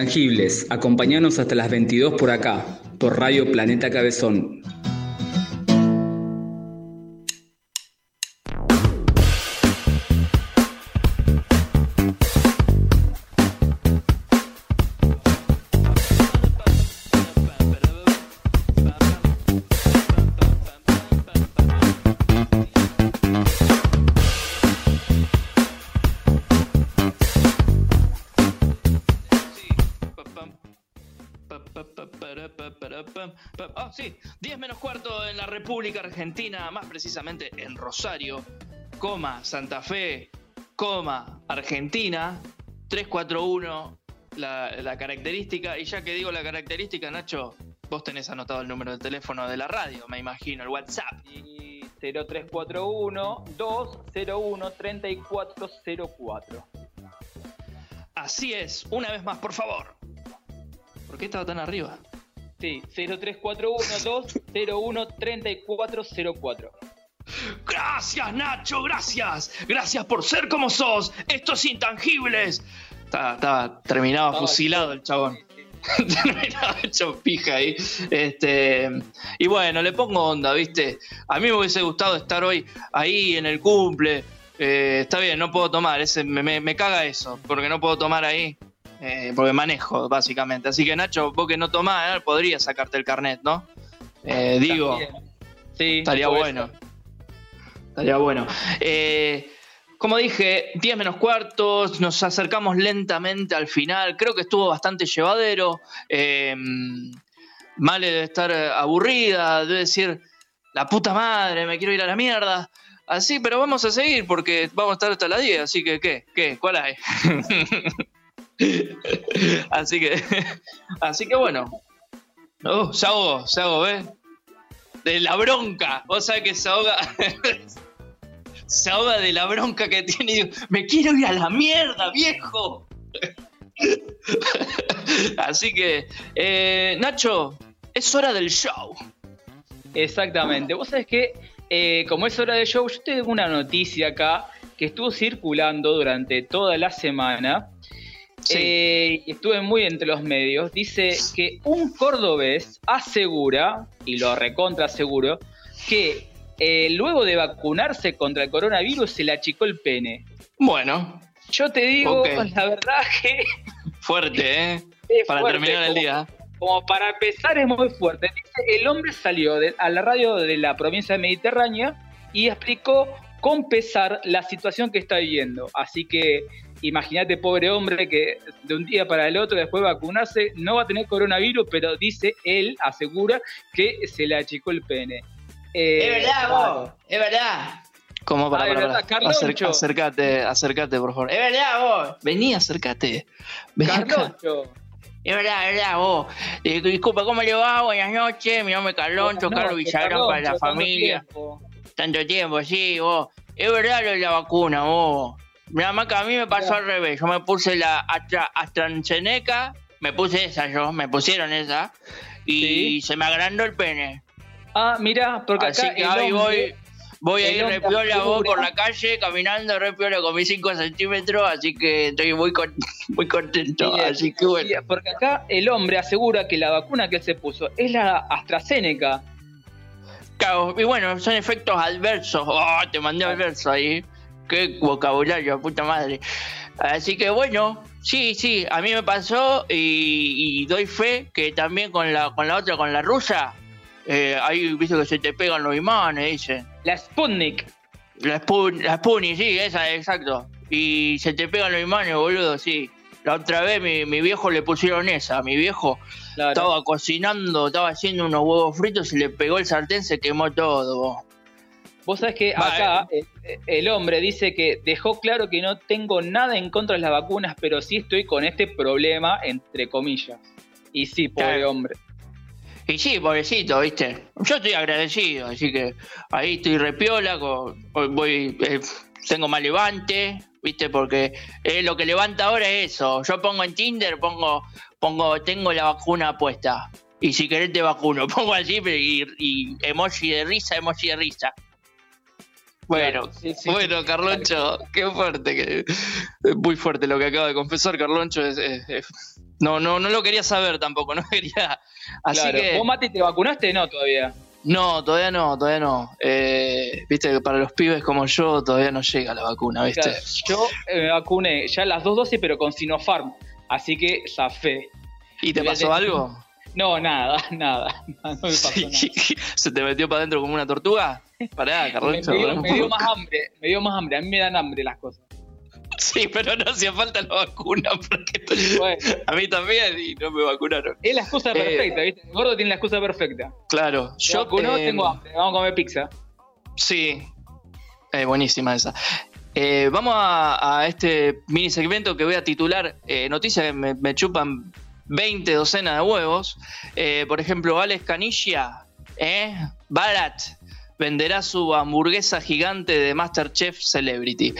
Intangibles, acompañanos hasta las 22 por acá, por Radio Planeta Cabezón. Argentina, más precisamente en Rosario, coma, Santa Fe, coma, Argentina, 341 la, la característica, y ya que digo la característica, Nacho, vos tenés anotado el número de teléfono de la radio, me imagino, el WhatsApp. Y 0341 201 3404. Así es, una vez más, por favor. ¿Por qué estaba tan arriba? Sí, 0341 201 3404. Gracias, Nacho, gracias. Gracias por ser como sos. Estos intangibles. Estaba, estaba terminado, Estaba fusilado el chabón. terminado hecho pija ahí. Este, y bueno, le pongo onda, ¿viste? A mí me hubiese gustado estar hoy ahí en el cumple. Eh, está bien, no puedo tomar. Ese, me, me- me caga eso, porque no puedo tomar ahí. Eh, porque manejo, básicamente. Así que, Nacho, vos que no tomás, eh, podrías sacarte el carnet, ¿no? Eh, digo. Sí, Estaría bueno. Estaría bueno. Eh, como dije, 10 menos cuartos, nos acercamos lentamente al final. Creo que estuvo bastante llevadero. Male debe estar aburrida, debe decir, la puta madre, me quiero ir a la mierda. Así, pero vamos a seguir porque vamos a estar hasta las 10, así que, ¿qué? ¿Qué? ¿Cuál hay? así que, así que bueno. Oh, se ahogó, se ahogó, ¿ves? De la bronca. Vos sabés que se ahoga. se ahoga de la bronca que tiene. digo, Me quiero ir a la mierda, viejo. Así que, eh, Nacho, es hora del show. Exactamente. Vos sabés que, eh, como es hora de show, yo tengo una noticia acá que estuvo circulando durante toda la semana. Eh, y estuve muy entre los medios. Dice que un cordobés asegura, y lo recontra seguro, que eh, luego de vacunarse contra el coronavirus se le achicó el pene. Bueno. Yo te digo, la verdad que Fuerte, ¿eh? Para fuerte, terminar el como- día. como para empezar es muy fuerte. Dice, el hombre salió de- a la radio de la provincia mediterránea y explicó con pesar la situación que está viviendo. Así que imagínate, pobre hombre, que de un día para el otro, después de vacunarse, no va a tener coronavirus, pero dice él, asegura que se le achicó el pene. Eh, Es verdad, claro. vos. Es verdad. ¿Cómo para, Ah, es para, verdad, para. Carloncho. Acer- acércate, acércate, por favor. Es verdad, vos. Vení, acércate. Vení acá. Carloncho. Es verdad, es verdad, vos. Eh, disculpa, ¿cómo le va? Buenas noches. Mi nombre es Carloncho, Carlos Villagrán para la familia. tiempo. Tanto tiempo, sí, vos. Es verdad lo de la vacuna, vos. Nada más que a mí me pasó al revés. Yo me puse la Astra, AstraZeneca, me puse esa yo, me pusieron esa, y se me agrandó el pene. Ah, mira, porque Así acá que hoy voy, voy a ir repiola vos asegura- por la calle, caminando repiola con mis 5 centímetros, así que estoy muy, con- muy contento. Sí, así que bueno. Porque acá el hombre asegura que la vacuna que él se puso es la AstraZeneca. Claro, y bueno, son efectos adversos. Oh, te mandé adverso ahí. Qué vocabulario, puta madre. Así que bueno, sí, sí, a mí me pasó y, y doy fe que también con la, con la otra, con la rusa, eh, ahí viste que se te pegan los imanes, dicen. La Sputnik. La, Spun- la Sputnik, sí, esa, exacto. Y se te pegan los imanes, boludo, sí. La otra vez mi, mi viejo le pusieron esa, mi viejo estaba cocinando, estaba haciendo unos huevos fritos y le pegó el sartén, se quemó todo. Vos sabés que acá eh, el hombre dice que dejó claro que no tengo nada en contra de las vacunas, pero sí estoy con este problema, entre comillas. Y sí, pobre Claro. hombre. Y sí, pobrecito, ¿viste? Yo estoy agradecido, así que ahí estoy repiola, con, voy, voy, eh, tengo más levante, ¿viste? Porque eh, lo que levanta ahora es eso. Yo pongo en Tinder, pongo, pongo, tengo la vacuna puesta. Y si querés te vacuno, pongo así y, y emoji de risa, emoji de risa. Bueno, bueno, Carloncho, qué fuerte, que, muy fuerte lo que acaba de confesar Carloncho, es, es- es No, no, no lo quería saber tampoco, no quería. Así Claro. que. ¿Vos, Mati, te vacunaste? No, todavía. No, todavía no, todavía no. Eh, viste que para los pibes como yo todavía no llega la vacuna, ¿viste? Claro, yo eh, me vacuné ya las dos dosis, pero con Sinopharm. Así que zafé. ¿Y te pasó algo? No, nada, nada. No me pasó nada. ¿Se te metió para adentro como una tortuga? Pará, Me, dio, me más hambre, me dio más hambre. A mí me dan hambre las cosas. Sí, pero no hacía falta la vacuna. Porque A mí también y no me vacunaron. Es la excusa Eh, perfecta, ¿viste? El gordo tiene la excusa perfecta. Claro, Yo yo vacuno, eh, tengo hambre. Vamos a comer pizza. Sí, Eh, buenísima esa. Eh, vamos a, a este mini segmento que voy a titular eh, Noticias que me, me chupan 20 docenas de huevos. Por ejemplo, Alex Canilla, ¿eh? Barat, venderá su hamburguesa gigante de Masterchef Celebrity.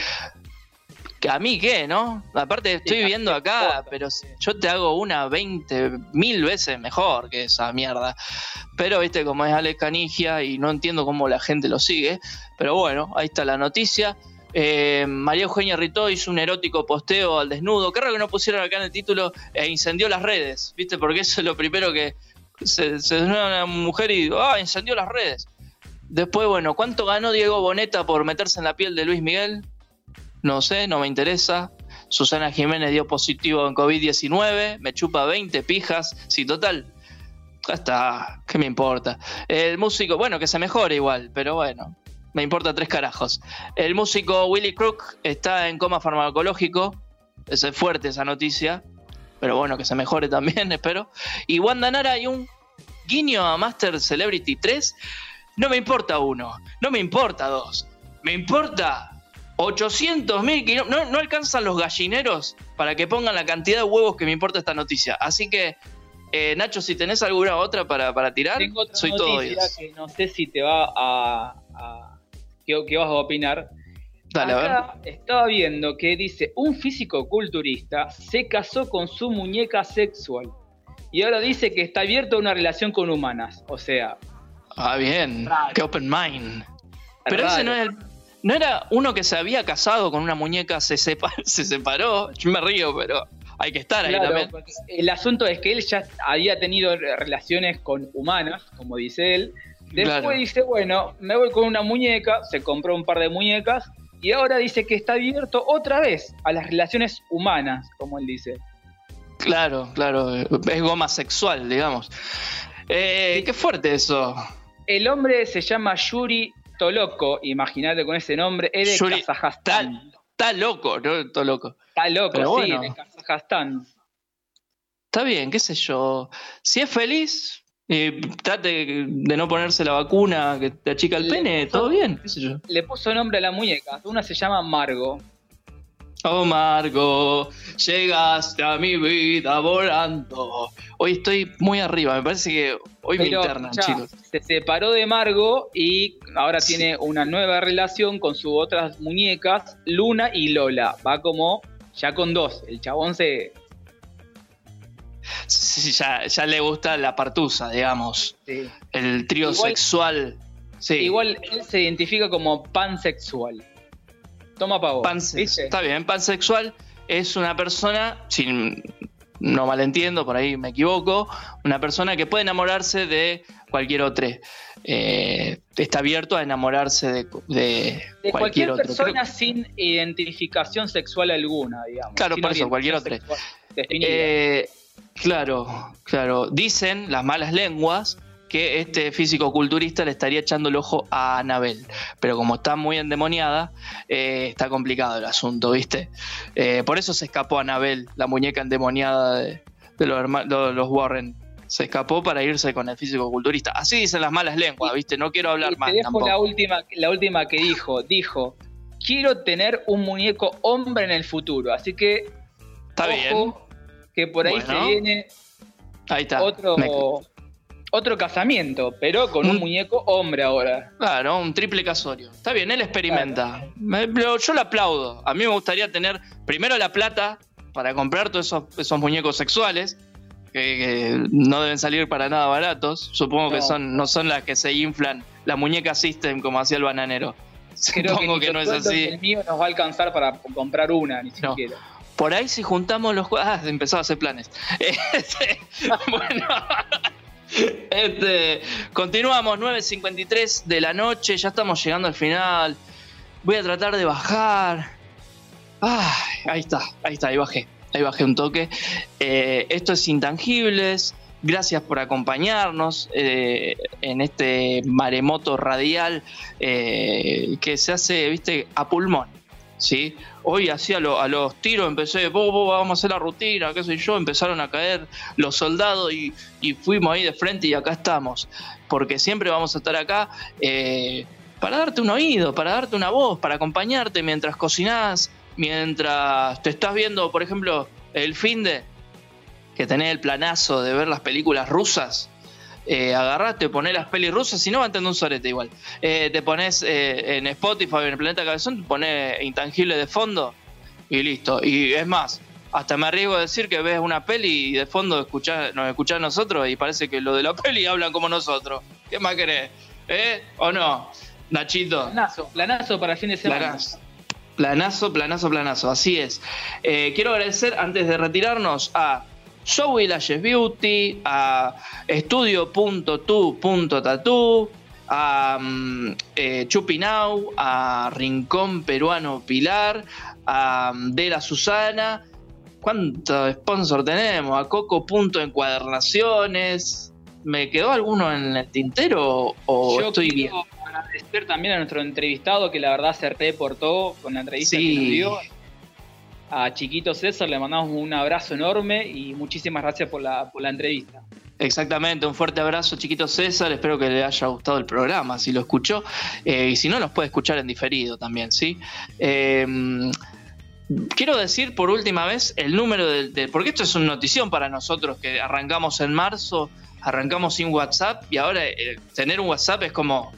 Que ¿A mí qué, no? Aparte estoy viendo acá, pero yo te hago una 20 mil veces mejor que esa mierda. Pero viste como es Alex Canigia y no entiendo cómo la gente lo sigue. Pero bueno, ahí está la noticia. Eh, María Eugenia Ritó hizo un erótico posteo al desnudo. Qué raro que no pusieron acá en el título e incendió las redes, ¿viste? Porque eso es lo primero que se, se desnuda una mujer y ¡ah! incendió las redes. Después, bueno, ¿cuánto ganó Diego Boneta por meterse en la piel de Luis Miguel? No sé, no me interesa. Susana Jiménez dio positivo en COVID-19, me chupa 20 pijas. Sí, total. Ya está, ¿qué me importa? El músico, bueno, que se mejore igual, pero bueno, me importa tres carajos. El músico Willy Crook está en coma farmacológico. Es fuerte esa noticia, pero bueno, que se mejore también, espero. Y Wanda Nara y un guiño a Master Celebrity 3. No me importa uno, no me importa dos, me importa 800 mil kilómetros. No, no alcanzan los gallineros para que pongan la cantidad de huevos que me importa esta noticia. Así que, eh, Nacho, si tenés alguna otra para, para tirar, Tengo otra soy todo oídos. que no sé si te va a... a- ¿qué, qué vas a opinar? Dale, a ver. Estaba viendo que dice, un físico culturista se casó con su muñeca sexual. Y ahora dice que está abierto a una relación con humanas. O sea, Ah, bien. Qué open mind. Pero Raro. ese no es el- No era uno que se había casado con una muñeca, se, sepa- se separó. Yo me río, pero hay que estar ahí Claro, también. el asunto es que él ya había tenido re- relaciones con humanas, como dice él. Después Claro. dice, bueno, me voy con una muñeca, se compró un par de muñecas y ahora dice que está abierto otra vez a las relaciones humanas, como él dice. Claro, claro. Es goma sexual, digamos. Eh, Qué fuerte eso. El hombre se llama Yuri Toloko, imagínate con ese nombre, es de Yuri, Kazajstán. Está loco, ¿no? Está loco. Está loco, Pero sí, bueno. de Kazajstán. Está bien, qué sé yo. Si es feliz, y trate de no ponerse la vacuna que te achica el pene, todo bien, qué sé yo. Le puso nombre a la muñeca, una se llama Margo. Oh Margo, llegaste a mi vida volando. Hoy estoy muy arriba, me parece que hoy me internan, ya, chicos. Se separó de Margo y ahora tiene una nueva relación con sus otras muñecas, Luna y Lola. Va como ya con dos. El chabón se. Sí, ya, ya le gusta la partusa, digamos. sí. El trío Igual- sexual. Sí. Igual él se identifica como pansexual. Toma pavo. Panse-. Está bien, pansexual es una persona, sin, no malentiendo, por ahí me equivoco, una persona que puede enamorarse de cualquier otro. Eh, está abierto a enamorarse de, de De cualquier, cualquier otro. persona sin identificación sexual alguna, digamos. Claro, por eso, cualquier otro. Eh, claro, claro. Dicen las malas lenguas que este físico culturista le estaría echando el ojo a Anabel. Pero como está muy endemoniada, eh, está complicado el asunto, ¿viste? Eh, por eso se escapó Anabel, la muñeca endemoniada de, de los, Warren. Se escapó para irse con el físico culturista. Así dicen las malas lenguas, ¿viste? No quiero hablar Y más te dejo tampoco. la última, la última que dijo. Dijo, quiero tener un muñeco hombre en el futuro. Así que, Está bien. que por ahí Bueno. se viene Ahí está. otro, Me- otro casamiento, pero con un Un- muñeco hombre ahora. Claro, un triple casorio. Está bien, él experimenta. Me- pero yo lo aplaudo. A mí me gustaría tener primero la plata para comprar todos esos, esos muñecos sexuales, que, que no deben salir para nada baratos. Supongo que son, no son las que se inflan, la muñeca system como hacía el bananero. Creo Supongo que, no es así. El mío nos va a alcanzar para comprar una, ni No. siquiera. Por ahí si juntamos los. Ah, empezaba a hacer planes. Este, bueno, este, continuamos, 9.53 de la noche, ya estamos llegando al final. Voy a tratar de bajar. Ah, ahí está, ahí está, ahí bajé. Ahí bajé un toque. Eh, esto es Intangibles. Gracias por acompañarnos eh, en este maremoto radial eh, que se hace, viste, a pulmón. ¿sí? Hoy así a, lo- a los tiros empecé, "Bo, bo, vamos a hacer la rutina, qué sé yo, empezaron a caer los soldados y, y fuimos ahí de frente y acá estamos. Porque siempre vamos a estar acá eh, para darte un oído, para darte una voz, para acompañarte mientras cocinás, mientras te estás viendo, por ejemplo, el fin de que tenés el planazo de ver las películas rusas. Eh, agarrás, te ponés las pelis rusas, si no va a entender un sorete igual. Eh, te pones eh, en Spotify, en el Planeta Cabezón, te pones Intangible de fondo y listo. Y es más, hasta me arriesgo a decir que ves una peli y de fondo escuchás, nos escuchás nosotros y parece que lo de la peli hablan como nosotros. ¿Qué más querés? ¿Eh? ¿O no? Nachito. Planazo, planazo para fin de semana. Planazo. Planazo, planazo, planazo, así es. Eh, quiero agradecer antes de retirarnos a Zoe Lashes Beauty, a estudio.tu.tatu, a mm, eh, Chupinau, a Rincón Peruano Pilar, a mm, De la Susana. ¿Cuántos sponsor tenemos? A Coco.encuadernaciones. ¿Me quedó alguno en el tintero o Yo estoy bien? quiero agradecer también a nuestro entrevistado que la verdad se reportó con la entrevista Sí. que nos dio. A Chiquito César le mandamos un abrazo enorme y muchísimas gracias por la, por la entrevista. Exactamente, un fuerte abrazo, chiquito César. Espero que le haya gustado el programa, si lo escuchó. Eh, y si no, los puede escuchar en diferido también, ¿sí? Eh, quiero decir por última vez el número del. del- porque esto es una notición para nosotros que arrancamos en marzo, arrancamos sin WhatsApp y ahora eh, tener un WhatsApp es como.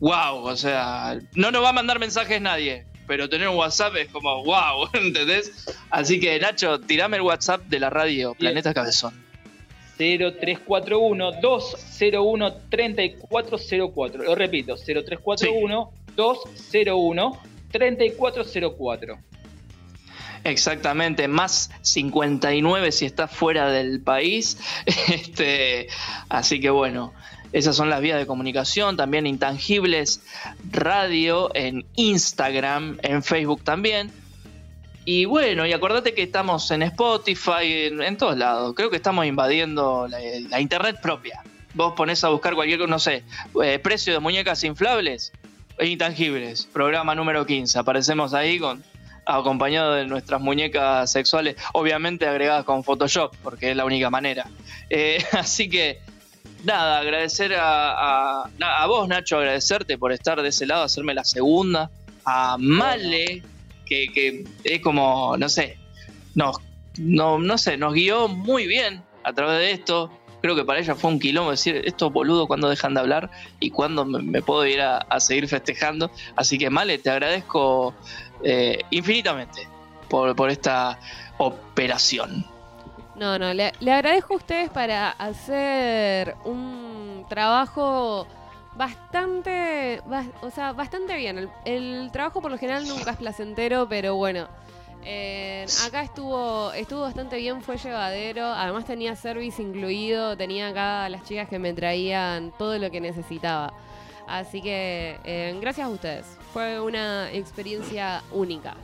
¡Wow! O sea, no nos va a mandar mensajes nadie. Pero tener un WhatsApp es como wow, ¿entendés? Así que Nacho, tirame el WhatsApp de la radio Planeta Cabezón. 0341-201-3404. Lo repito, 0341-201-3404. Exactamente, más 59 si estás fuera del país. Este, así que bueno, esas son las vías de comunicación, también intangibles, radio, en Instagram, en Facebook también. Y bueno, y acordate que estamos en Spotify, en, todos lados. Creo que estamos invadiendo la, internet propia. Vos ponés a buscar cualquier no sé, eh, precio de muñecas inflables e intangibles, programa número 15. Aparecemos ahí con acompañado de nuestras muñecas sexuales, obviamente agregadas con Photoshop, porque es la única manera. Eh, así que, nada, agradecer a, a- a vos, Nacho, agradecerte por estar de ese lado, hacerme la segunda. A Male, que, que es como, no sé, nos, no, no sé, nos guió muy bien a través de esto. Creo que para ella fue un quilombo decir, estos boludos cuando dejan de hablar y cuándo me, me puedo ir a, a seguir festejando. Así que, Male, te agradezco eh, infinitamente por, por esta operación. No, no, le, le agradezco a ustedes para hacer un trabajo bastante, bas- o sea, bastante bien. El, el trabajo por lo general nunca es placentero, pero bueno. eh, acá estuvo, estuvo bastante bien, fue llevadero. Además tenía service incluido, tenía acá a las chicas que me traían todo lo que necesitaba. Así que eh, gracias a ustedes. Fue una experiencia única.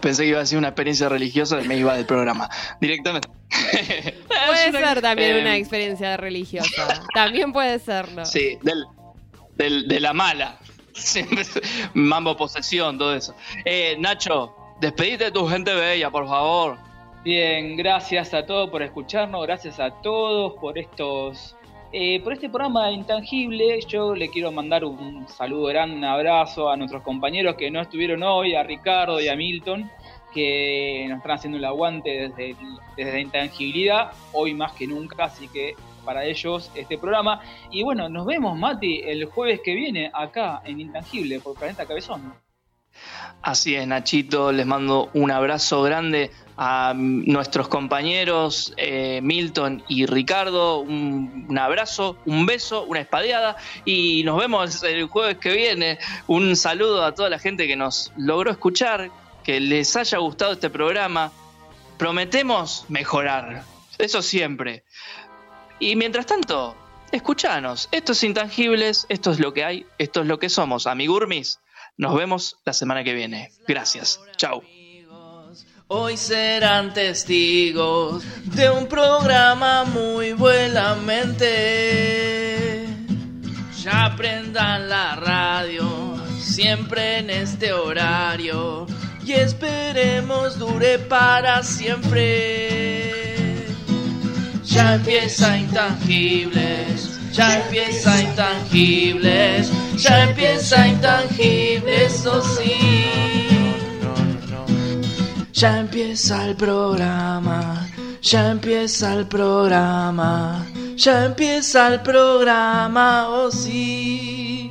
Pensé que iba a ser una experiencia religiosa y me iba del programa directamente. Puede ser también eh, una experiencia religiosa. También puede serlo. Sí, del, del- de la mala. Mambo posesión, todo eso. Eh, Nacho, despedite de tu gente bella, por favor. Bien, gracias a todos por escucharnos, gracias a todos por estos eh, por este programa intangible. Yo le quiero mandar un saludo grande, un abrazo a nuestros compañeros que no estuvieron hoy, a Ricardo y a Milton, que nos están haciendo el aguante desde, desde la intangibilidad, hoy más que nunca, así que para ellos este programa. Y bueno, nos vemos, Mati, el jueves que viene acá en Intangible por Planeta Cabezón. Así es, Nachito, les mando un abrazo grande a nuestros compañeros eh, Milton y Ricardo, un, abrazo, un beso, una espadeada y nos vemos el jueves que viene. Un saludo a toda la gente que nos logró escuchar, que les haya gustado este programa. Prometemos mejorar, eso siempre. Y mientras tanto, escuchanos. Esto es Intangibles, esto es lo que hay, esto es lo que somos. Amigurmis, nos vemos la semana que viene. Gracias. Chau. Hoy serán testigos de un programa muy buenamente. Ya aprendan la radio, siempre en este horario. Y esperemos dure para siempre. Ya empieza intangibles, ya empieza intangibles, ya empieza intangibles, eso sí. Ya empieza el programa, ya empieza el programa, ya empieza el programa, oh sí.